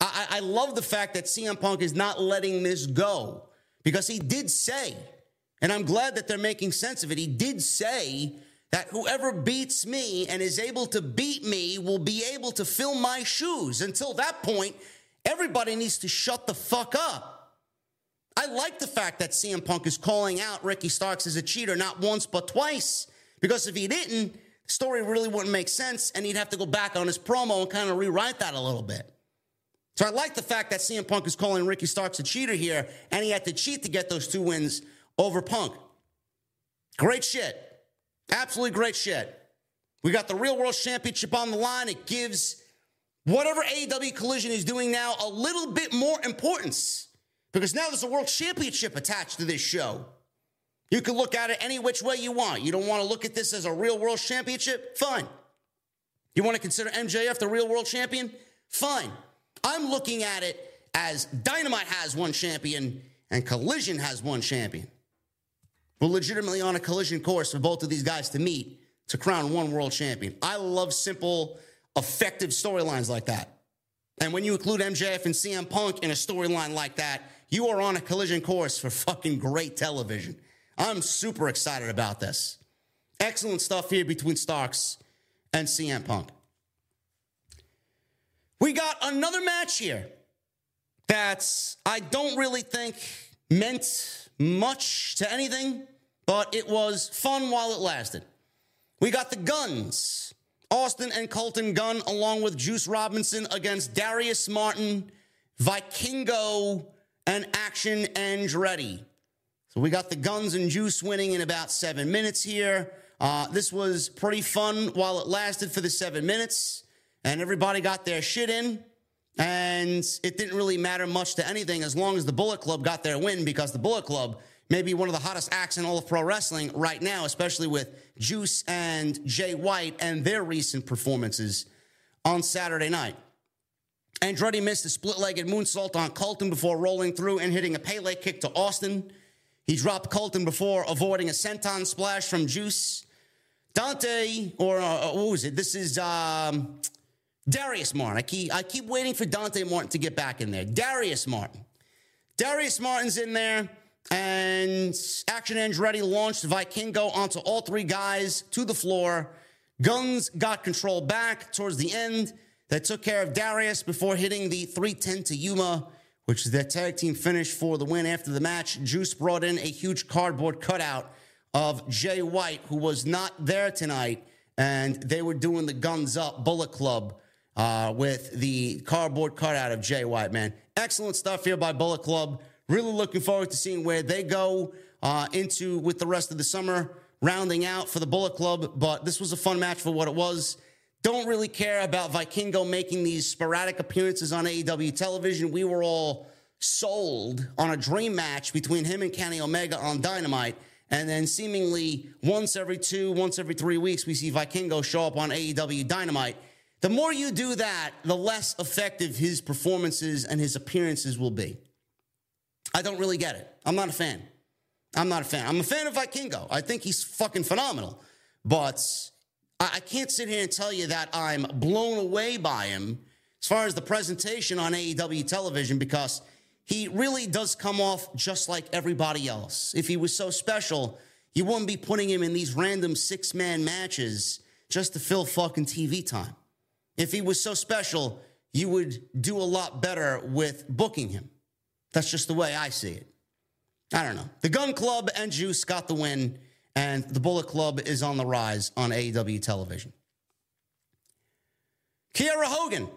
I, I love the fact that CM Punk is not letting this go because he did say, and I'm glad that they're making sense of it. He did say that whoever beats me and is able to beat me will be able to fill my shoes. Until that point, everybody needs to shut the fuck up. I like the fact that CM Punk is calling out Ricky Starks as a cheater not once but twice. Because if he didn't, the story really wouldn't make sense and he'd have to go back on his promo and kind of rewrite that a little bit. So I like the fact that CM Punk is calling Ricky Starks a cheater here, and he had to cheat to get those two wins over Punk. Great shit. Absolutely great shit. We got the Real World Championship on the line. It gives whatever AEW Collision is doing now a little bit more importance because now there's a World Championship attached to this show. You can look at it any which way you want. You don't want to look at this as a Real World Championship? Fine. You want to consider MJF the Real World Champion? Fine. I'm looking at it as Dynamite has one champion and Collision has one champion. We're legitimately on a collision course for both of these guys to meet to crown one world champion. I love simple, effective storylines like that. And when you include MJF and CM Punk in a storyline like that, you are on a collision course for fucking great television. I'm super excited about this. Excellent stuff here between Starks and CM Punk. We got another match here that's, I don't really think meant much to anything, but it was fun while it lasted. We got the Gunns, Austin and Colton Gunn, along with Juice Robinson against Darius Martin, Vikingo, and Action Andretti. So we got the Gunns and Juice winning in about seven minutes here. Uh, this was pretty fun while it lasted for the seven minutes and everybody got their shit in. And it didn't really matter much to anything as long as the Bullet Club got their win because the Bullet Club may be one of the hottest acts in all of pro wrestling right now, especially with Juice and Jay White and their recent performances on Saturday night. Andretti missed a split legged moonsault on Colton before rolling through and hitting a Pele kick to Austin. He dropped Colton before avoiding a senton splash from Juice. Dante, or uh, what was it? This is um, Darius Martin. I keep, I keep waiting for Dante Martin to get back in there. Darius Martin. Darius Martin's in there, and Action Andretti launched Vikingo onto all three guys to the floor. Gunns got control back towards the end. They took care of Darius before hitting the 310 to Yuma, which is their tag team finish for the win after the match. Juice brought in a huge cardboard cutout of Jay White, who was not there tonight, and they were doing the Guns Up Bullet Club uh, with the cardboard cutout of Jay White, man. Excellent stuff here by Bullet Club. Really looking forward to seeing where they go uh, into with the rest of the summer, rounding out for the Bullet Club. But this was a fun match for what it was. Don't really care about Vikingo making these sporadic appearances on AEW television. We were all sold on a dream match between him and Kenny Omega on Dynamite. And then seemingly once every two, once every three weeks, we see Vikingo show up on AEW Dynamite. The more you do that, the less effective his performances and his appearances will be. I don't really get it. I'm not a fan. I'm not a fan. I'm a fan of Vikingo. I think he's fucking phenomenal. But I can't sit here and tell you that I'm blown away by him as far as the presentation on AEW television because he really does come off just like everybody else. If he was so special, you wouldn't be putting him in these random six man matches just to fill fucking TV time. If he was so special, you would do a lot better with booking him. That's just the way I see it. I don't know. The Gunn Club and Juice got the win, and the Bullet Club is on the rise on AEW television. Kiera Hogan,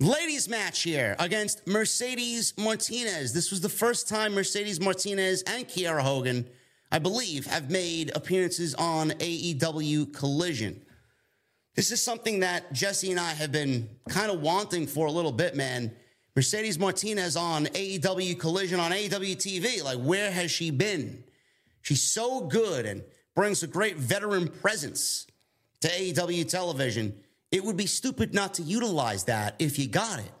ladies match here against Mercedes Martinez. This was the first time Mercedes Martinez and Kiera Hogan, I believe, have made appearances on AEW Collision. This is something that Jesse and I have been kind of wanting for a little bit, man. Mercedes Martinez on AEW Collision on AEW TV. Like, where has she been? She's so good and brings a great veteran presence to AEW television. It would be stupid not to utilize that if you got it.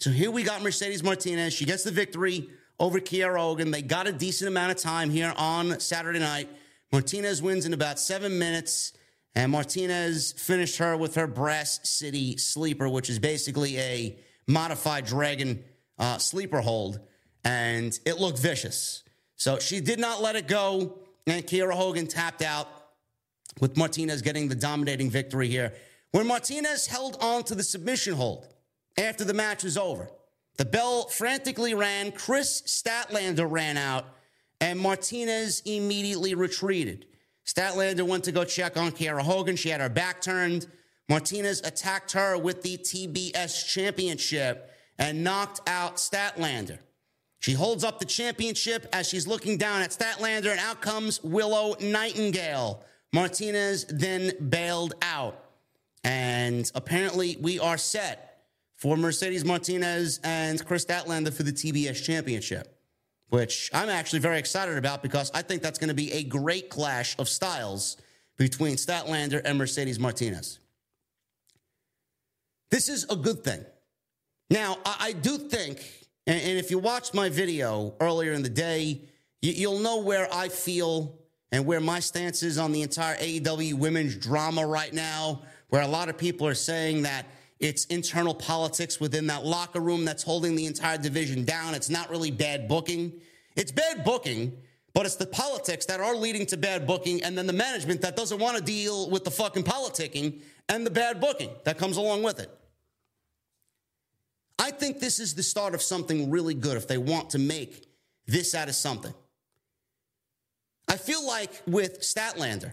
So here we got Mercedes Martinez. She gets the victory over Kiera Hogan. They got a decent amount of time here on Saturday night. Martinez wins in about seven minutes. And Martinez finished her with her Brass City Sleeper, which is basically a modified Dragon uh, sleeper hold. And it looked vicious. So she did not let it go. And Kiera Hogan tapped out with Martinez getting the dominating victory here. When Martinez held on to the submission hold after the match was over, the bell frantically rang. Kris Statlander ran out, and Martinez immediately retreated. Statlander went to go check on Kiera Hogan. She had her back turned. Martinez attacked her with the TBS championship and knocked out Statlander. She holds up the championship as she's looking down at Statlander, and out comes Willow Nightingale. Martinez then bailed out. And apparently, we are set for Mercedes Martinez and Kris Statlander for the TBS championship which I'm actually very excited about because I think that's going to be a great clash of styles between Statlander and Mercedes Martinez. This is a good thing. Now, I, do think, and, if you watched my video earlier in the day, you'll know where I feel and where my stance is on the entire AEW women's drama right now, where a lot of people are saying that it's internal politics within that locker room that's holding the entire division down. It's not really bad booking. It's bad booking, but it's the politics that are leading to bad booking and then the management that doesn't want to deal with the fucking politicking and the bad booking that comes along with it. I think this is the start of something really good if they want to make this out of something. I feel like with Statlander,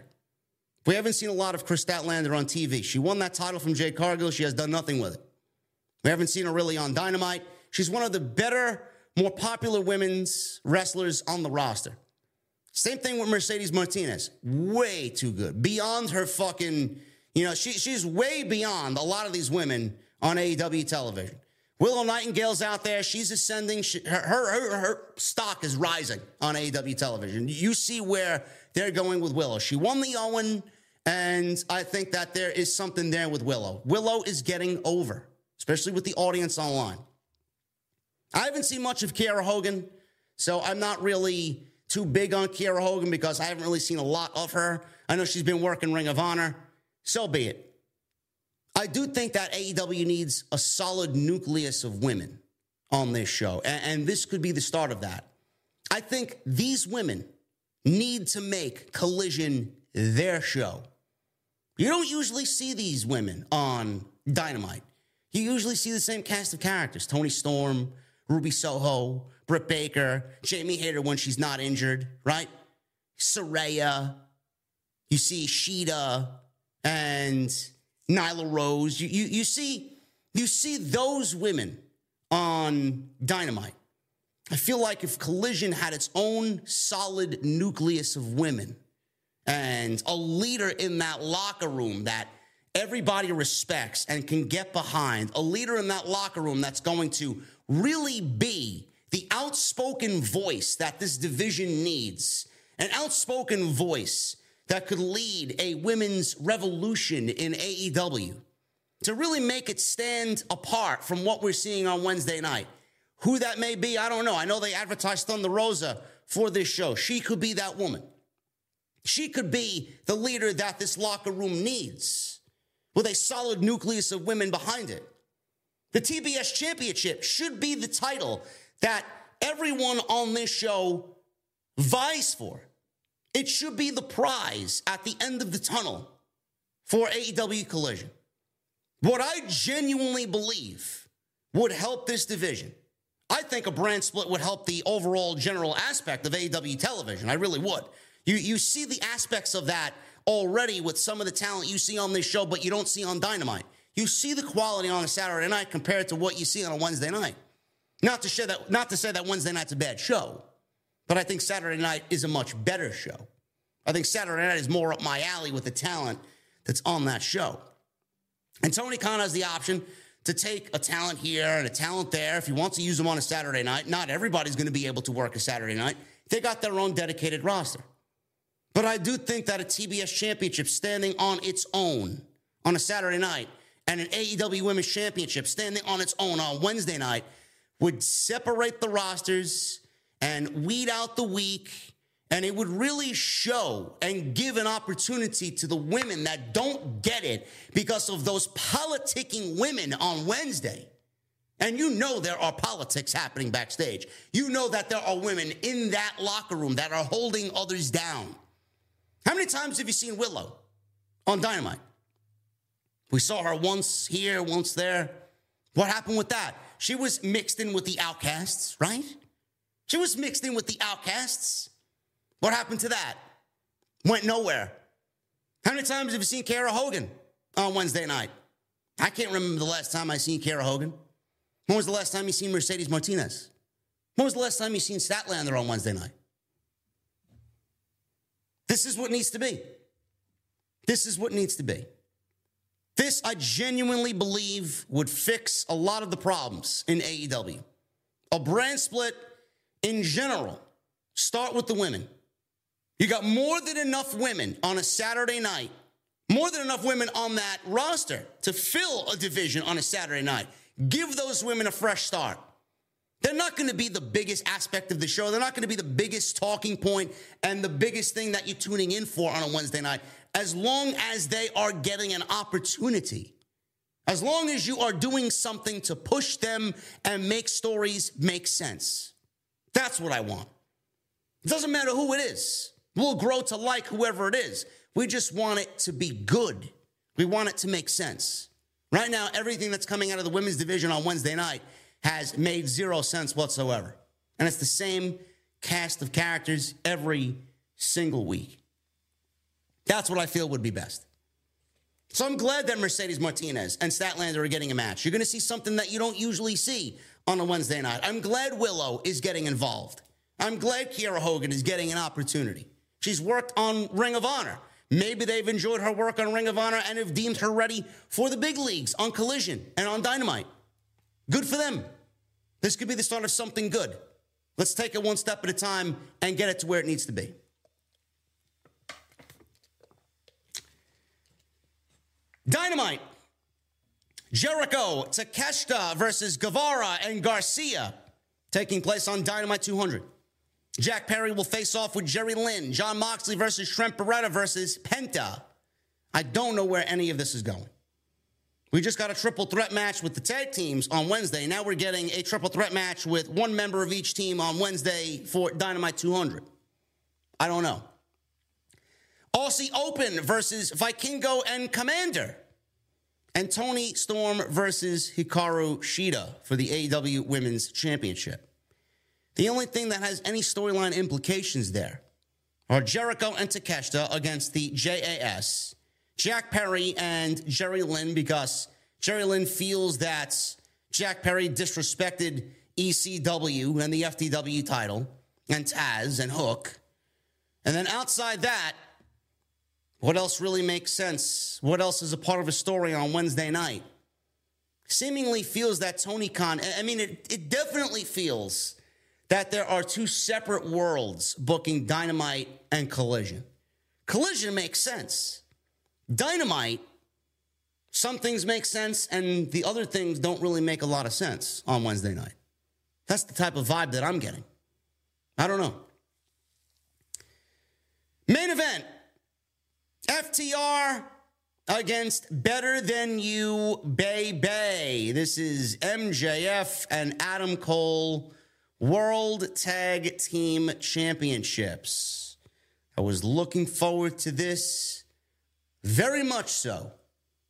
we haven't seen a lot of Kris Statlander on TV. She won that title from Jade Cargill. She has done nothing with it. We haven't seen her really on Dynamite. She's one of the better, more popular women's wrestlers on the roster. Same thing with Mercedes Martinez. Way too good. Beyond her fucking, you know, she, she's way beyond a lot of these women on AEW television. Willow Nightingale's out there. She's ascending. She, her, her, her stock is rising on AEW television. You see where they're going with Willow. She won the Owen, and I think that there is something there with Willow. Willow is getting over, especially with the audience online. I haven't seen much of Kiera Hogan, so I'm not really too big on Kiera Hogan because I haven't really seen a lot of her. I know she's been working Ring of Honor. So be it. I do think that AEW needs a solid nucleus of women on this show, and, and this could be the start of that. I think these women need to make Collision their show. You don't usually see these women on Dynamite. You usually see the same cast of characters Toni Storm, Ruby Soho, Britt Baker, Jamie Hayter when she's not injured, right? Saraya. You see Shida and Nyla Rose. You, you, you see you see those women on Dynamite. I feel like if Collision had its own solid nucleus of women and a leader in that locker room that everybody respects and can get behind, a leader in that locker room that's going to really be the outspoken voice that this division needs, an outspoken voice that could lead a women's revolution in AEW to really make it stand apart from what we're seeing on Wednesday night. Who that may be, I don't know. I know they advertised Thunder Rosa for this show. She could be that woman. She could be the leader that this locker room needs with a solid nucleus of women behind it. The TBS championship should be the title that everyone on this show vies for. It should be the prize at the end of the tunnel for AEW Collision. What I genuinely believe would help this division. I think a brand split would help the overall general aspect of AEW television. I really would. You, you see the aspects of that already with some of the talent you see on this show, but you don't see on Dynamite. You see the quality on a Saturday night compared to what you see on a Wednesday night. Not to that, not to say that Wednesday night's a bad show, but I think Saturday night is a much better show. I think Saturday night is more up my alley with the talent that's on that show. And Tony Khan has the option to take a talent here and a talent there if he wants to use them on a Saturday night. Not everybody's going to be able to work a Saturday night. They got their own dedicated roster. But I do think that a TBS championship standing on its own on a Saturday night and an AEW Women's Championship standing on its own on Wednesday night would separate the rosters and weed out the weak. And it would really show and give an opportunity to the women that don't get it because of those politicking women on Wednesday. And you know there are politics happening backstage. You know that there are women in that locker room that are holding others down. How many times have you seen Willow on Dynamite? We saw her once here, once there. What happened with that? She was mixed in with the outcasts, right? She was mixed in with the outcasts. What happened to that? Went nowhere. How many times have you seen Kiera Hogan on Wednesday night? I can't remember the last time I seen Kiera Hogan. When was the last time you seen Mercedes Martinez? When was the last time you seen Statlander on Wednesday night? This is what needs to be. This is what needs to be. This, I genuinely believe, would fix a lot of the problems in AEW. A brand split in general. Start with the women. You got more than enough women on a Saturday night, more than enough women on that roster to fill a division on a Saturday night. Give those women a fresh start. They're not going to be the biggest aspect of the show. They're not going to be the biggest talking point and the biggest thing that you're tuning in for on a Wednesday night. As long as they are getting an opportunity, as long as you are doing something to push them and make stories make sense. That's what I want. It doesn't matter who it is. We'll grow to like whoever it is. We just want it to be good. We want it to make sense. Right now, everything that's coming out of the women's division on Wednesday night has made zero sense whatsoever. And it's the same cast of characters every single week. That's what I feel would be best. So I'm glad that Mercedes Martinez and Statlander are getting a match. You're going to see something that you don't usually see on a Wednesday night. I'm glad Willow is getting involved. I'm glad Kiera Hogan is getting an opportunity. She's worked on Ring of Honor. Maybe they've enjoyed her work on Ring of Honor and have deemed her ready for the big leagues on Collision and on Dynamite. Good for them. This could be the start of something good. Let's take it one step at a time and get it to where it needs to be. Dynamite. Jericho, Takeshita versus Guevara and Garcia taking place on Dynamite 200. Jack Perry will face off with Jerry Lynn. Jon Moxley versus Trent Beretta versus Penta. I don't know where any of this is going. We just got a triple threat match with the tag teams on Wednesday. Now we're getting a triple threat match with one member of each team on Wednesday for Dynamite 200. I don't know. Aussie Open versus Vikingo and Komander. And Toni Storm versus Hikaru Shida for the AEW Women's Championship. The only thing that has any storyline implications there are Jericho and Takeshita against the JAS Jack Perry and Jerry Lynn because Jerry Lynn feels that Jack Perry disrespected ECW and the FTW title and Taz and Hook. And then outside that, what else really makes sense? What else is a part of a story on Wednesday night? Seemingly feels that Tony Khan, I mean, it, it definitely feels that there are two separate worlds booking Dynamite and Collision. Collision makes sense. Dynamite, some things make sense and the other things don't really make a lot of sense on Wednesday night. That's the type of vibe that I'm getting. I don't know. Main event FTR against Better Than You Bay Bay. This is MJF and Adam Cole World Tag Team Championships. I was looking forward to this very much so.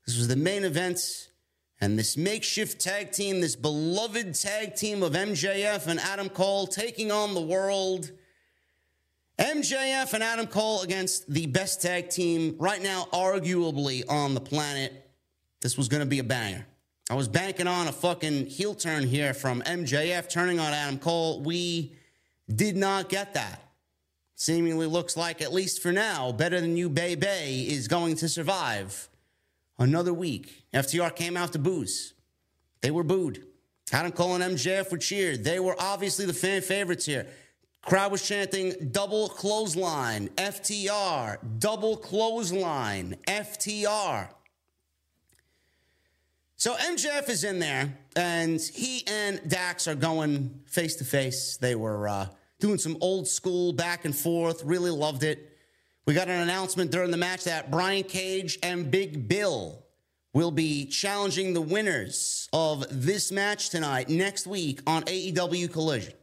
This was the main event, and this makeshift tag team, this beloved tag team of MJF and Adam Cole taking on the world. MJF and Adam Cole against the best tag team right now, arguably on the planet. This was going to be a banger. I was banking on a fucking heel turn here from MJF turning on Adam Cole. We did not get that. Seemingly looks like, at least for now, better than you, Bay Bay, is going to survive another week. FTR came out to booze. They were booed. Adam Cole and MJF were cheered. They were obviously the fan favorites here. Crowd was chanting double clothesline, FTR, double clothesline, FTR. So MJF is in there, and he and Dax are going face to face. They were uh, doing some old school back and forth. Really loved it. We got an announcement during the match that Brian Cage and Big Bill will be challenging the winners of this match tonight, next week on AEW Collision.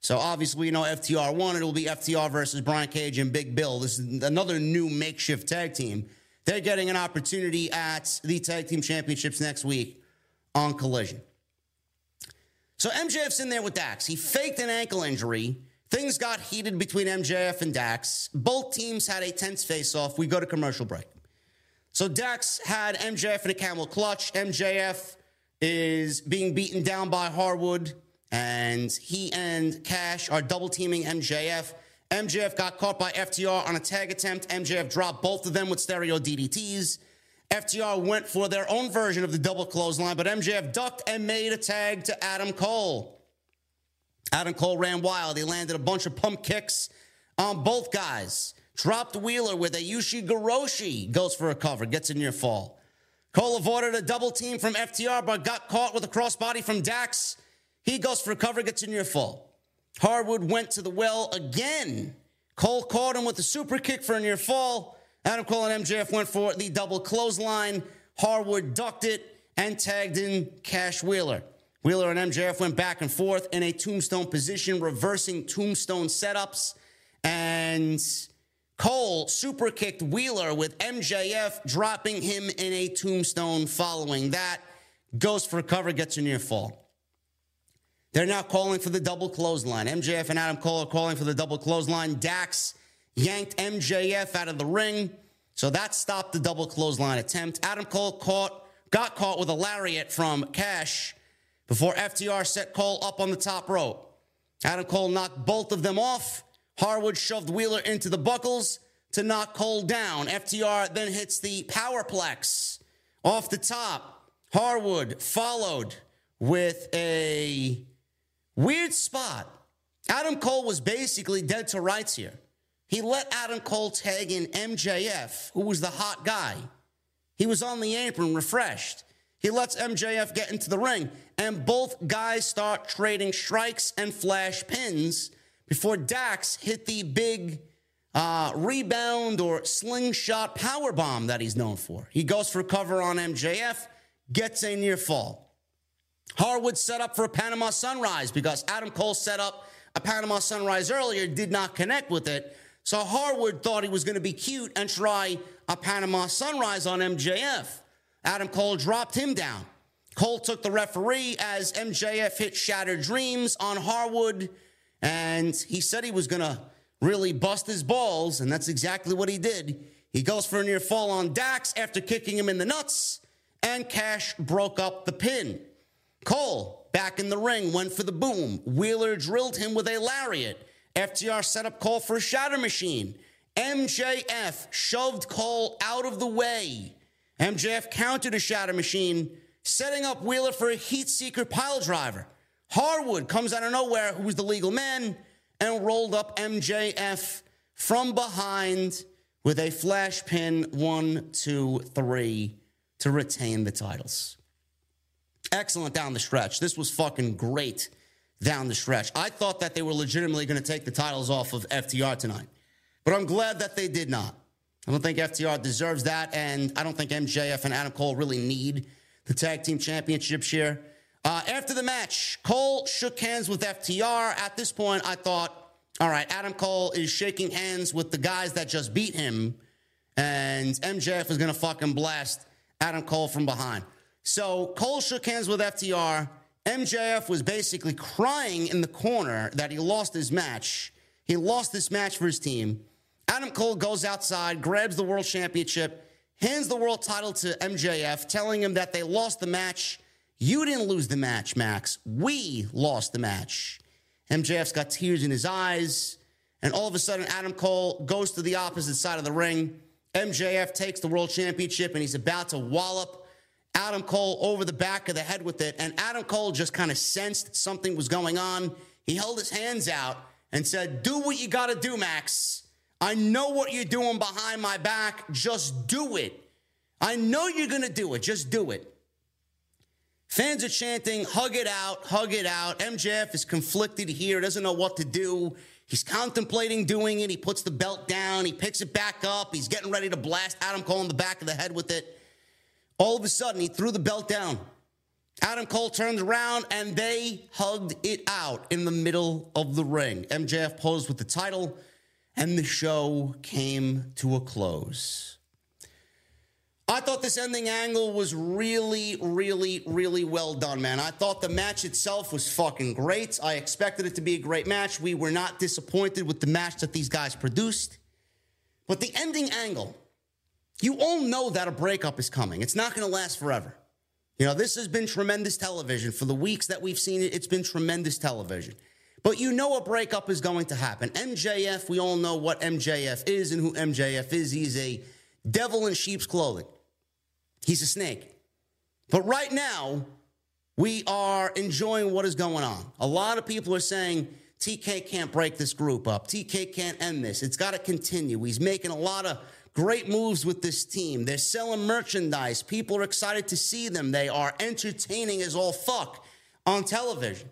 So obviously, you know FTR won. It will be FTR versus Brian Cage and Big Bill. This is another new makeshift tag team they're getting an opportunity at the Tag Team Championships next week on Collision. So MJF's in there with Dax. He faked an ankle injury. Things got heated between MJF and Dax. Both teams had a tense face off. We go to commercial break. So Dax had MJF in a camel clutch. MJF is being beaten down by Harwood, and he and Cash are double teaming MJF. MJF got caught by FTR on a tag attempt. MJF dropped both of them with stereo DDTs. FTR went for their own version of the double clothesline, but MJF ducked and made a tag to Adam Cole. Adam Cole ran wild. He landed a bunch of pump kicks on both guys. Dropped Wheeler with a Ushigoroshi. Goes for a cover, gets a near fall. Cole avoided a double team from FTR, but got caught with a crossbody from Dax. He goes for cover, gets a near fall. Harwood went to the well again. Cole caught him with a super kick for a near fall. Adam Cole and MJF went for the double clothesline. Harwood ducked it and tagged in Cash Wheeler. Wheeler and MJF went back and forth in a tombstone position, reversing tombstone setups. And Cole super kicked Wheeler with MJF dropping him in a tombstone following that. Goes for cover, gets a near fall. They're now calling for the double clothesline. MJF and Adam Cole are calling for the double clothesline. Dax yanked MJF out of the ring. So that stopped the double clothesline attempt. Adam Cole caught, got caught with a lariat from Cash before FTR set Cole up on the top rope. Adam Cole knocked both of them off. Harwood shoved Wheeler into the buckles to knock Cole down. FTR then hits the powerplex off the top. Harwood followed with a Weird spot. Adam Cole was basically dead to rights here. He let Adam Cole tag in MJF, who was the hot guy. He was on the apron, refreshed. He lets MJF get into the ring, and both guys start trading strikes and flash pins before Dax hit the big uh, rebound or slingshot power bomb that he's known for. He goes for cover on MJF, gets a near fall. Harwood set up for a Panama Sunrise because Adam Cole set up a Panama Sunrise earlier, did not connect with it. So Harwood thought he was going to be cute and try a Panama Sunrise on MJF. Adam Cole dropped him down. Cole took the referee as MJF hit Shattered Dreams on Harwood, and he said he was going to really bust his balls, and that's exactly what he did. He goes for a near fall on Dax after kicking him in the nuts, and Cash broke up the pin. Cole, back in the ring, went for the boom. Wheeler drilled him with a lariat. FTR set up Cole for a shatter machine. MJF shoved Cole out of the way. MJF countered a shatter machine, setting up Wheeler for a heat seeker pile driver. Harwood comes out of nowhere, who was the legal man, and rolled up MJF from behind with a flash pin one, two, three to retain the titles excellent down the stretch. This was fucking great down the stretch. I thought that they were legitimately going to take the titles off of FTR tonight, but I'm glad that they did not. I don't think FTR deserves that, and I don't think MJF and Adam Cole really need the tag team championships here. Uh, after the match, Cole shook hands with FTR. At this point, I thought, all right, Adam Cole is shaking hands with the guys that just beat him, and MJF is going to fucking blast Adam Cole from behind. So Cole shook hands with FTR. MJF was basically crying in the corner that he lost his match. He lost this match for his team. Adam Cole goes outside, grabs the world championship, hands the world title to MJF, telling him that they lost the match. You didn't lose the match, Max. We lost the match. MJF's got tears in his eyes. And all of a sudden, Adam Cole goes to the opposite side of the ring. MJF takes the world championship and he's about to wallop Adam Cole over the back of the head with it. And Adam Cole just kind of sensed something was going on. He held his hands out and said, Do what you got to do, Max. I know what you're doing behind my back. Just do it. I know you're going to do it. Just do it. Fans are chanting, hug it out, hug it out. MJF is conflicted here, doesn't know what to do. He's contemplating doing it. He puts the belt down, he picks it back up. He's getting ready to blast Adam Cole in the back of the head with it. All of a sudden, he threw the belt down. Adam Cole turns around and they hugged it out in the middle of the ring. MJF posed with the title, and the show came to a close. I thought this ending angle was really, really, really well done, man. I thought the match itself was fucking great. I expected it to be a great match. We were not disappointed with the match that these guys produced. But the ending angle, you all know that a breakup is coming. It's not going to last forever. You know, this has been tremendous television. For the weeks that we've seen it, it's been tremendous television. But you know a breakup is going to happen. MJF, we all know what MJF is and who MJF is. He's a devil in sheep's clothing. He's a snake. But right now, we are enjoying what is going on. A lot of people are saying TK can't break this group up. TK can't end this. It's got to continue. He's making a lot of great moves with this team. They're selling merchandise. People are excited to see them. They are entertaining as all fuck on television.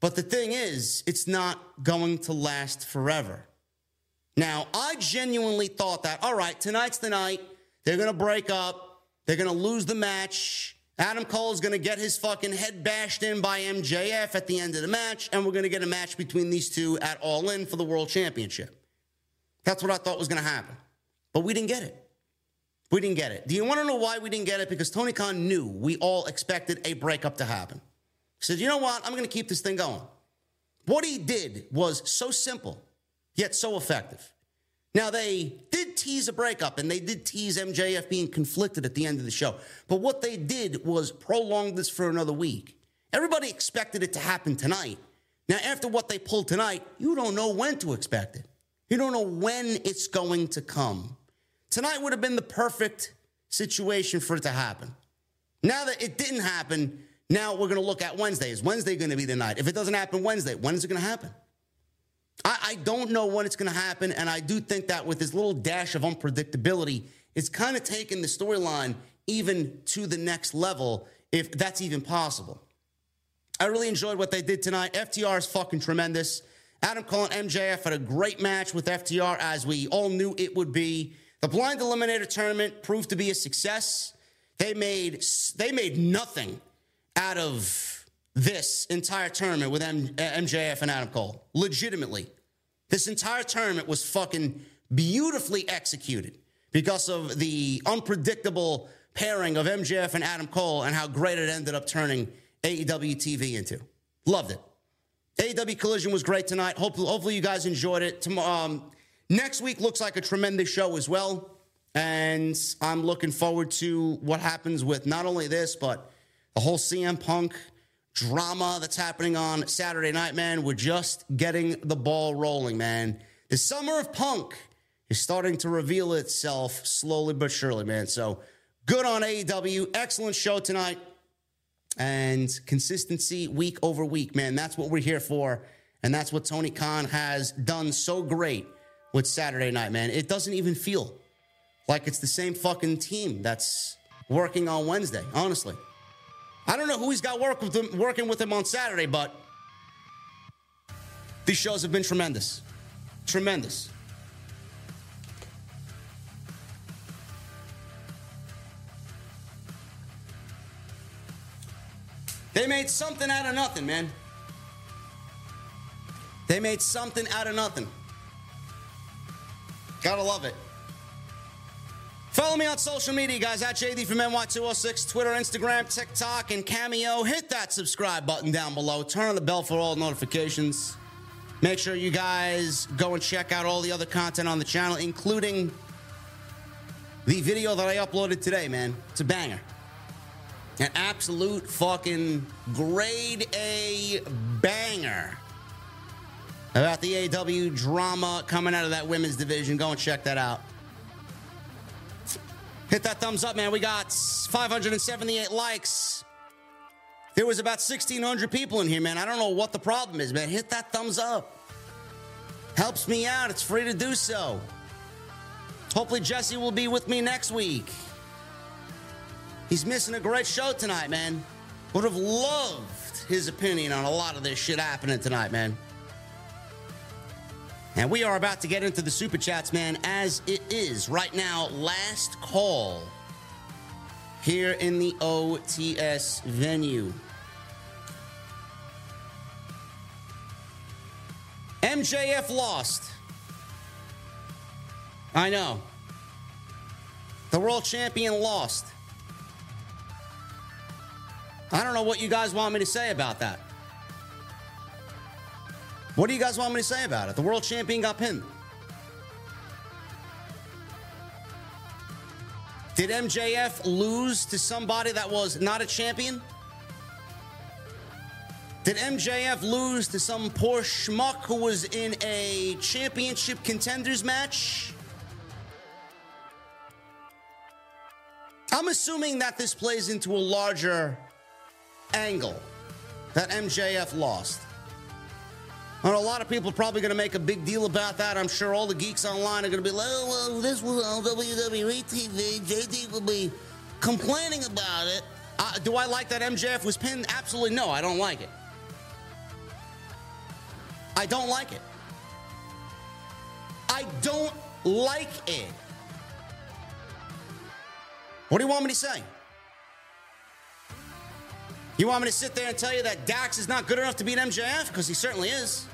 But the thing is, it's not going to last forever. Now, I genuinely thought that, all right, tonight's the night. They're going to break up. They're going to lose the match. Adam Cole is going to get his fucking head bashed in by MJF at the end of the match, and we're going to get a match between these two at All In for the World Championship. That's what I thought was going to happen. But we didn't get it. We didn't get it. Do you want to know why we didn't get it? Because Tony Khan knew we all expected a breakup to happen. He said, you know what? I'm going to keep this thing going. What he did was so simple, yet so effective. Now, they did tease a breakup and they did tease MJF being conflicted at the end of the show. But what they did was prolong this for another week. Everybody expected it to happen tonight. Now, after what they pulled tonight, you don't know when to expect it. You don't know when it's going to come. Tonight would have been the perfect situation for it to happen. Now that it didn't happen, now we're going to look at Wednesday. Is Wednesday going to be the night? If it doesn't happen Wednesday, when is it going to happen? I, I don't know when it's going to happen. And I do think that with this little dash of unpredictability, it's kind of taken the storyline even to the next level, if that's even possible. I really enjoyed what they did tonight. FTR is fucking tremendous. Adam Cole and MJF had a great match with FTR, as we all knew it would be. The blind eliminator tournament proved to be a success. They made they made nothing out of this entire tournament with M- MJF and Adam Cole. Legitimately. This entire tournament was fucking beautifully executed because of the unpredictable pairing of MJF and Adam Cole and how great it ended up turning AEW TV into. Loved it. AEW Collision was great tonight. Hopefully, hopefully you guys enjoyed it. Um, next week looks like a tremendous show as well. And I'm looking forward to what happens with not only this, but the whole CM Punk drama that's happening on Saturday night, man. We're just getting the ball rolling, man. The summer of punk is starting to reveal itself slowly but surely, man. So good on AEW. Excellent show tonight. And consistency week over week, man. That's what we're here for. And that's what Tony Khan has done so great with Saturday night, man. It doesn't even feel like it's the same fucking team that's working on Wednesday, honestly. I don't know who he's got work with him, working with him on Saturday, but these shows have been tremendous. Tremendous. They made something out of nothing, man. They made something out of nothing. Gotta love it. Follow me on social media, guys, at JD from NY206, Twitter, Instagram, TikTok, and Cameo. Hit that subscribe button down below. Turn on the bell for all notifications. Make sure you guys go and check out all the other content on the channel, including the video that I uploaded today, man. It's a banger. An absolute fucking grade A banger about the AW drama coming out of that women's division. Go and check that out. Hit that thumbs up, man. We got 578 likes. There was about 1,600 people in here, man. I don't know what the problem is, man. Hit that thumbs up. Helps me out. It's free to do so. Hopefully, Jesse will be with me next week. He's missing a great show tonight, man. Would have loved his opinion on a lot of this shit happening tonight, man. And we are about to get into the super chats, man, as it is right now, last call here in the OTS venue. MJF lost. I know. The world champion lost. I don't know what you guys want me to say about that. What do you guys want me to say about it? The world champion got pinned. Did MJF lose to somebody that was not a champion? Did MJF lose to some poor schmuck who was in a championship contenders match? I'm assuming that this plays into a larger angle that MJF lost. And a lot of people are probably going to make a big deal about that. I'm sure all the geeks online are going to be like, oh, well, this was on WWE TV. JD will be complaining about it. Uh, do I like that MJF was pinned? Absolutely no. I don't like it. I don't like it. I don't like it. What do you want me to say? You want me to sit there and tell you that Dax is not good enough to beat MJF? Because he certainly is.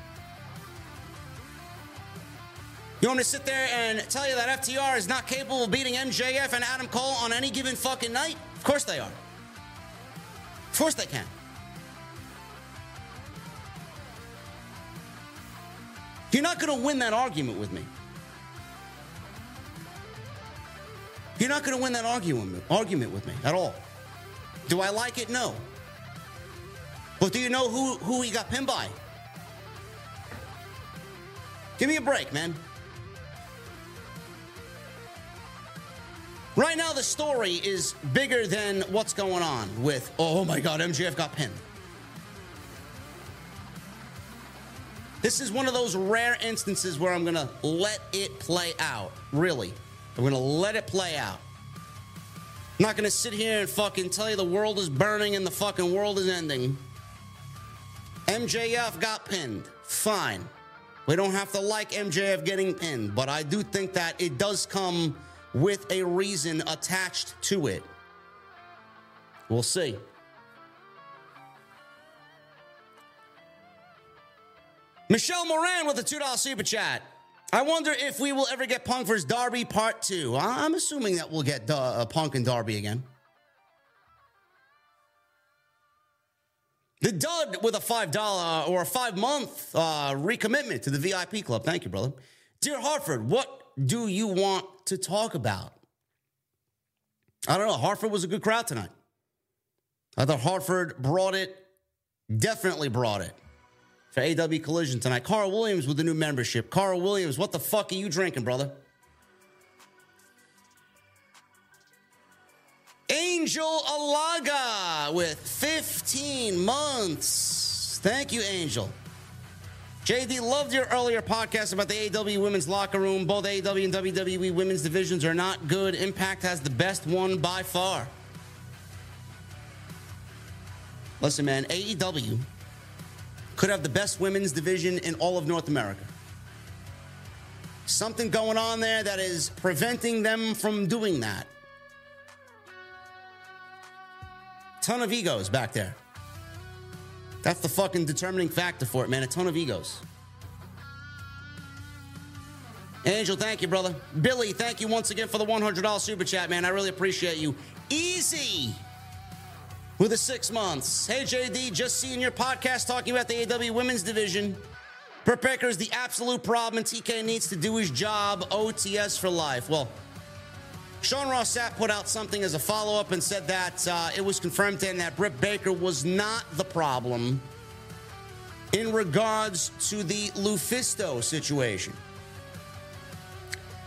You want me to sit there and tell you that FTR is not capable of beating MJF and Adam Cole on any given fucking night? Of course they are. Of course they can. You're not going to win that argument with me. You're not going to win that argument argument with me at all. Do I like it? No. But do you know who, who he got pinned by? Give me a break, man. Right now, the story is bigger than what's going on with, oh my God, MJF got pinned. This is one of those rare instances where I'm going to let it play out. Really. I'm going to let it play out. I'm not going to sit here and fucking tell you the world is burning and the fucking world is ending. MJF got pinned. Fine. We don't have to like MJF getting pinned, but I do think that it does come with a reason attached to it. We'll see. Michelle Moran with a $2 super chat. I wonder if we will ever get Punk versus Darby part two. I'm assuming that we'll get uh, Punk and Darby again. The Dud with a $5 or a five month uh, recommitment to the VIP club. Thank you, brother. Dear Hartford, what do you want to talk about? I don't know. Hartford was a good crowd tonight. I thought Hartford brought it, definitely brought it for AW Collision tonight. Carl Williams with the new membership. Carl Williams, what the fuck are you drinking, brother? Angel Alaga with 15 months. Thank you, Angel. JD, loved your earlier podcast about the AW women's locker room. Both AW and WWE women's divisions are not good. Impact has the best one by far. Listen, man, AEW could have the best women's division in all of North America. Something going on there that is preventing them from doing that. Ton of egos back there. That's the fucking determining factor for it, man. A ton of egos. Angel, thank you, brother. Billy, thank you once again for the $100 super chat, man. I really appreciate you. Easy with the six months. Hey, JD, just seeing your podcast talking about the AW women's division. Baker is the absolute problem, and TK needs to do his job. OTS for life. Well, Sean Ross Sapp put out something as a follow up and said that uh, it was confirmed then that Britt Baker was not the problem in regards to the Lufisto situation.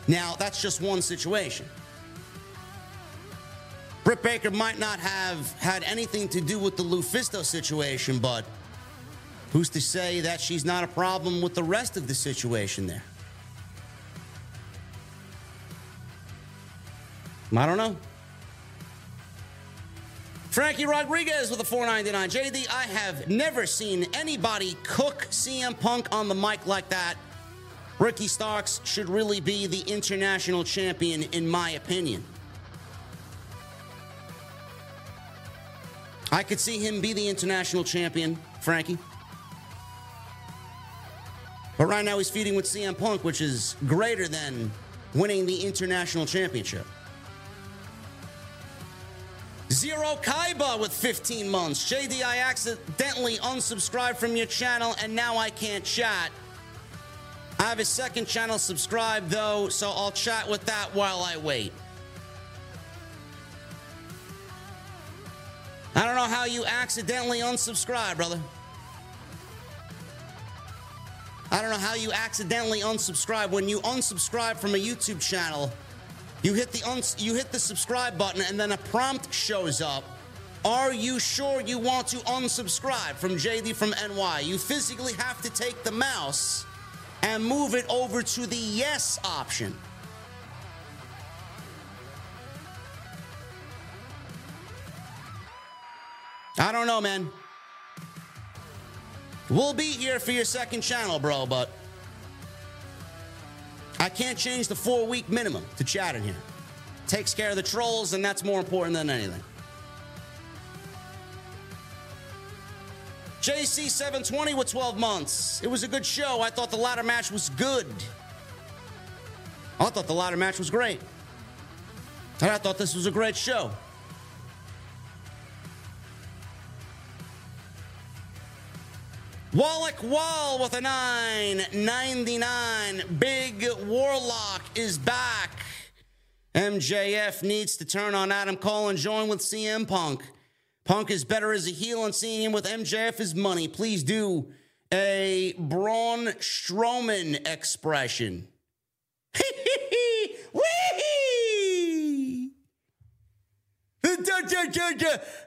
Now, that's just one situation. Britt Baker might not have had anything to do with the Lufisto situation, but who's to say that she's not a problem with the rest of the situation there? I don't know. Frankie Rodriguez with a 499. JD, I have never seen anybody cook CM Punk on the mic like that. Ricky Starks should really be the international champion, in my opinion. I could see him be the international champion, Frankie. But right now he's feeding with CM Punk, which is greater than winning the international championship. Zero Kaiba with 15 months. JD, I accidentally unsubscribed from your channel and now I can't chat. I have a second channel subscribed though, so I'll chat with that while I wait. I don't know how you accidentally unsubscribe, brother. I don't know how you accidentally unsubscribe. When you unsubscribe from a YouTube channel, you hit the uns- you hit the subscribe button and then a prompt shows up. Are you sure you want to unsubscribe from JD from NY? You physically have to take the mouse and move it over to the yes option. I don't know, man. We'll be here for your second channel, bro, but I can't change the four week minimum to chat in here. Takes care of the trolls, and that's more important than anything. JC720 with 12 months. It was a good show. I thought the ladder match was good. I thought the ladder match was great. And I thought this was a great show. Wallach Wall with a 999. Big Warlock is back. MJF needs to turn on Adam Cole and join with CM Punk. Punk is better as a heel, and seeing him with MJF is money. Please do a Braun Strowman expression. (laughs)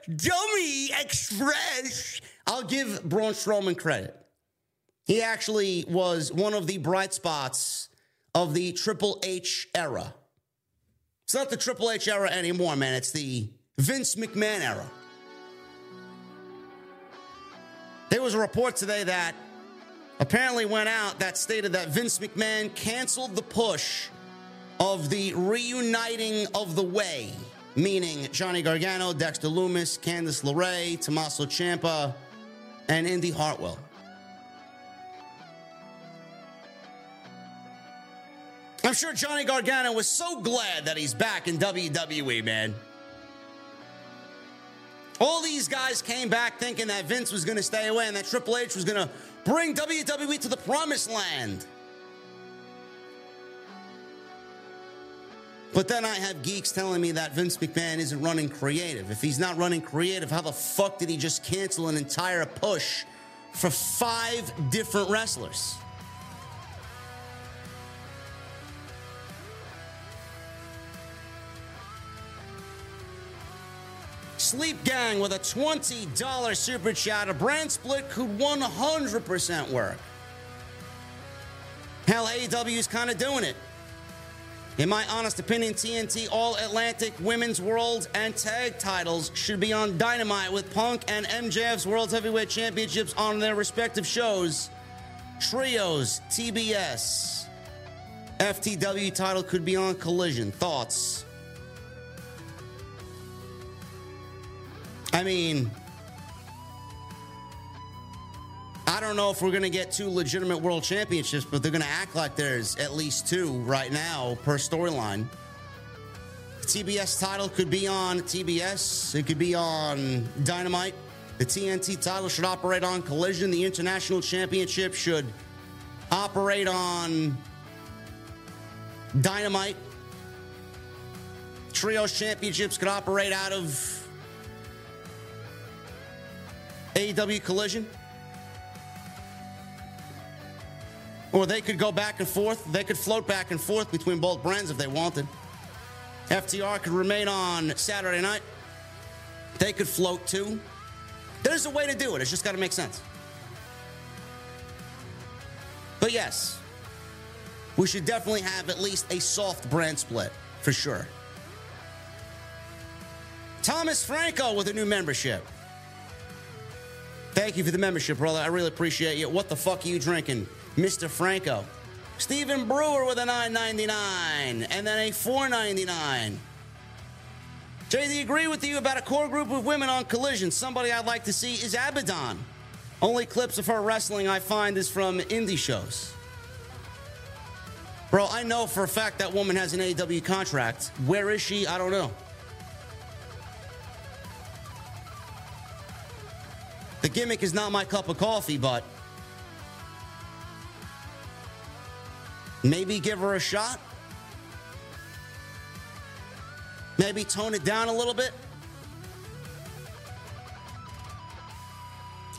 Dummy Express. I'll give Braun Strowman credit. He actually was one of the bright spots of the Triple H era. It's not the Triple H era anymore, man. It's the Vince McMahon era. There was a report today that apparently went out that stated that Vince McMahon canceled the push of the reuniting of the way, meaning Johnny Gargano, Dexter Lumis, Candice LeRae, Tommaso Ciampa, and Indi Hartwell. I'm sure Johnny Gargano was so glad that he's back in WWE, man. All these guys came back thinking that Vince was going to stay away and that Triple H was going to bring WWE to the promised land. But then I have geeks telling me that Vince McMahon isn't running creative. If he's not running creative, how the fuck did he just cancel an entire push for five different wrestlers? Sleep Gang with a $20 super chat. A brand split could 100% work. Hell, AEW is kind of doing it. In my honest opinion, TNT All Atlantic Women's World and Tag titles should be on Dynamite with Punk and MJF's World Heavyweight Championships on their respective shows. Trios, TBS. FTW title could be on Collision. Thoughts? I mean, I don't know if we're going to get two legitimate world championships, but they're going to act like there's at least two right now per storyline. The TBS title could be on TBS, it could be on Dynamite. The TNT title should operate on Collision. The International Championship should operate on Dynamite. Trios Championships could operate out of AEW Collision. Or they could go back and forth. They could float back and forth between both brands if they wanted. FTR could remain on Saturday night. They could float too. There's a way to do it. It's just got to make sense. But yes, we should definitely have at least a soft brand split for sure. Thomas Franco with a new membership. Thank you for the membership, brother. I really appreciate you. What the fuck are you drinking? Mr. Franco. Stephen Brewer with a 9.99 and then a 4.99. JD, agree with you about a core group of women on Collision. Somebody I'd like to see is Abaddon. Only clips of her wrestling I find is from indie shows. Bro, I know for a fact that woman has an AEW contract. Where is she? I don't know. The gimmick is not my cup of coffee, but Maybe give her a shot. Maybe tone it down a little bit.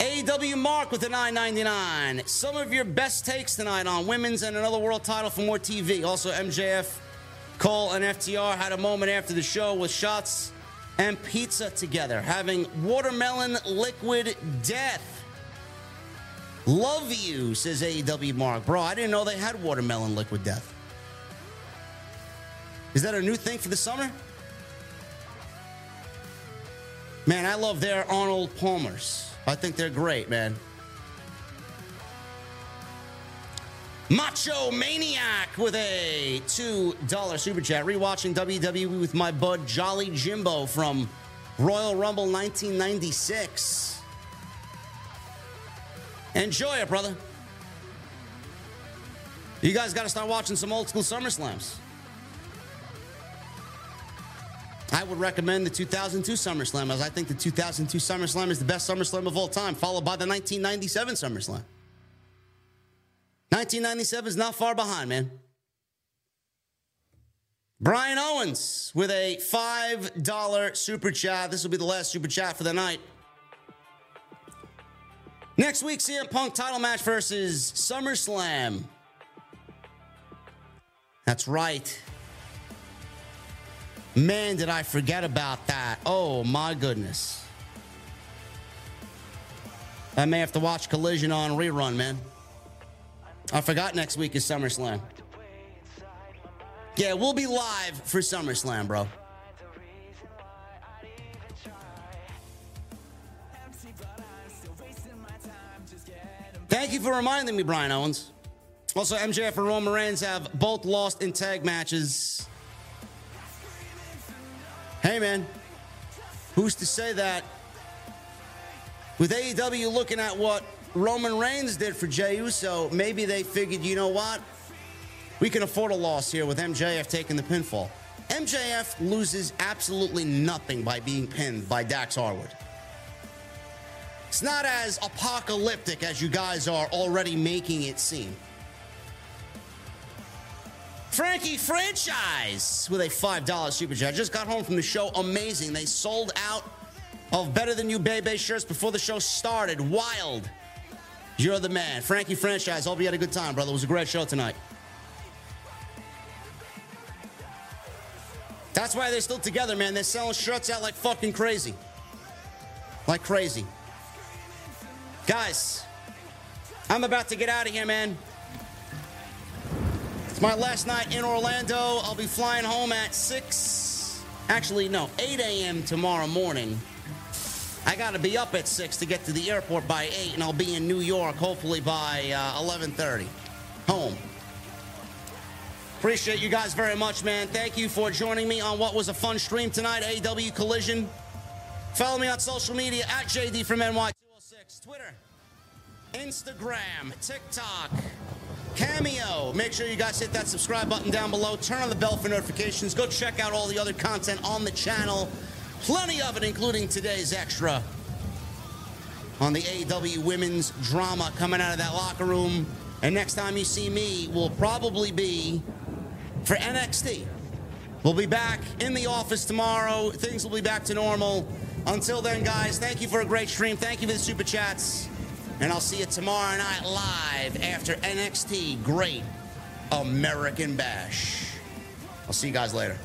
AEW Mark with a 9.99. Some of your best takes tonight on women's and another world title for more TV. Also, MJF, Cole, and FTR had a moment after the show with shots and pizza together, having watermelon liquid death. Love you, says AEW Mark. Bro, I didn't know they had watermelon liquid death. Is that a new thing for the summer? Man, I love their Arnold Palmers. I think they're great, man. Macho Maniac with a $2 super chat. Rewatching WWE with my bud Jolly Jimbo from Royal Rumble 1996. Enjoy it, brother. You guys got to start watching some old school SummerSlams. I would recommend the 2002 SummerSlam, as I think the 2002 SummerSlam is the best SummerSlam of all time, followed by the 1997 SummerSlam. 1997 is not far behind, man. Brian Owens with a $5 super chat. This will be the last super chat for the night. Next week, CM Punk title match versus SummerSlam. That's right. Man, did I forget about that. Oh, my goodness. I may have to watch Collision on rerun, man. I forgot next week is SummerSlam. Yeah, we'll be live for SummerSlam, bro. Thank you for reminding me, Brian Owens. Also, MJF and Roman Reigns have both lost in tag matches. Hey, man, who's to say that with AEW looking at what Roman Reigns did for Jey Uso, maybe they figured, you know what? We can afford a loss here with MJF taking the pinfall. MJF loses absolutely nothing by being pinned by Dax Harwood. It's not as apocalyptic as you guys are already making it seem. Frankie Franchise with a $5 super chat. Just got home from the show. Amazing. They sold out of Better Than You Bay Bay shirts before the show started. Wild. You're the man. Frankie Franchise. Hope you had a good time, brother. It was a great show tonight. That's why they're still together, man. They're selling shirts out like fucking crazy. Like crazy. Guys, I'm about to get out of here, man. It's my last night in Orlando. I'll be flying home at 6, actually, no, 8 a.m. tomorrow morning. I got to be up at 6 to get to the airport by 8, and I'll be in New York hopefully by uh, 11.30. Home. Appreciate you guys very much, man. Thank you for joining me on what was a fun stream tonight, AEW Collision. Follow me on social media at JD from NY206, Twitter Instagram, TikTok, Cameo. Make sure you guys hit that subscribe button down below. Turn on the bell for notifications. Go check out all the other content on the channel. Plenty of it, including today's extra on the AEW women's drama coming out of that locker room. And next time you see me will probably be for NXT. We'll be back in the office tomorrow. Things will be back to normal. Until then, guys, thank you for a great stream. Thank you for the super chats. And I'll see you tomorrow night live after NXT Great American Bash. I'll see you guys later.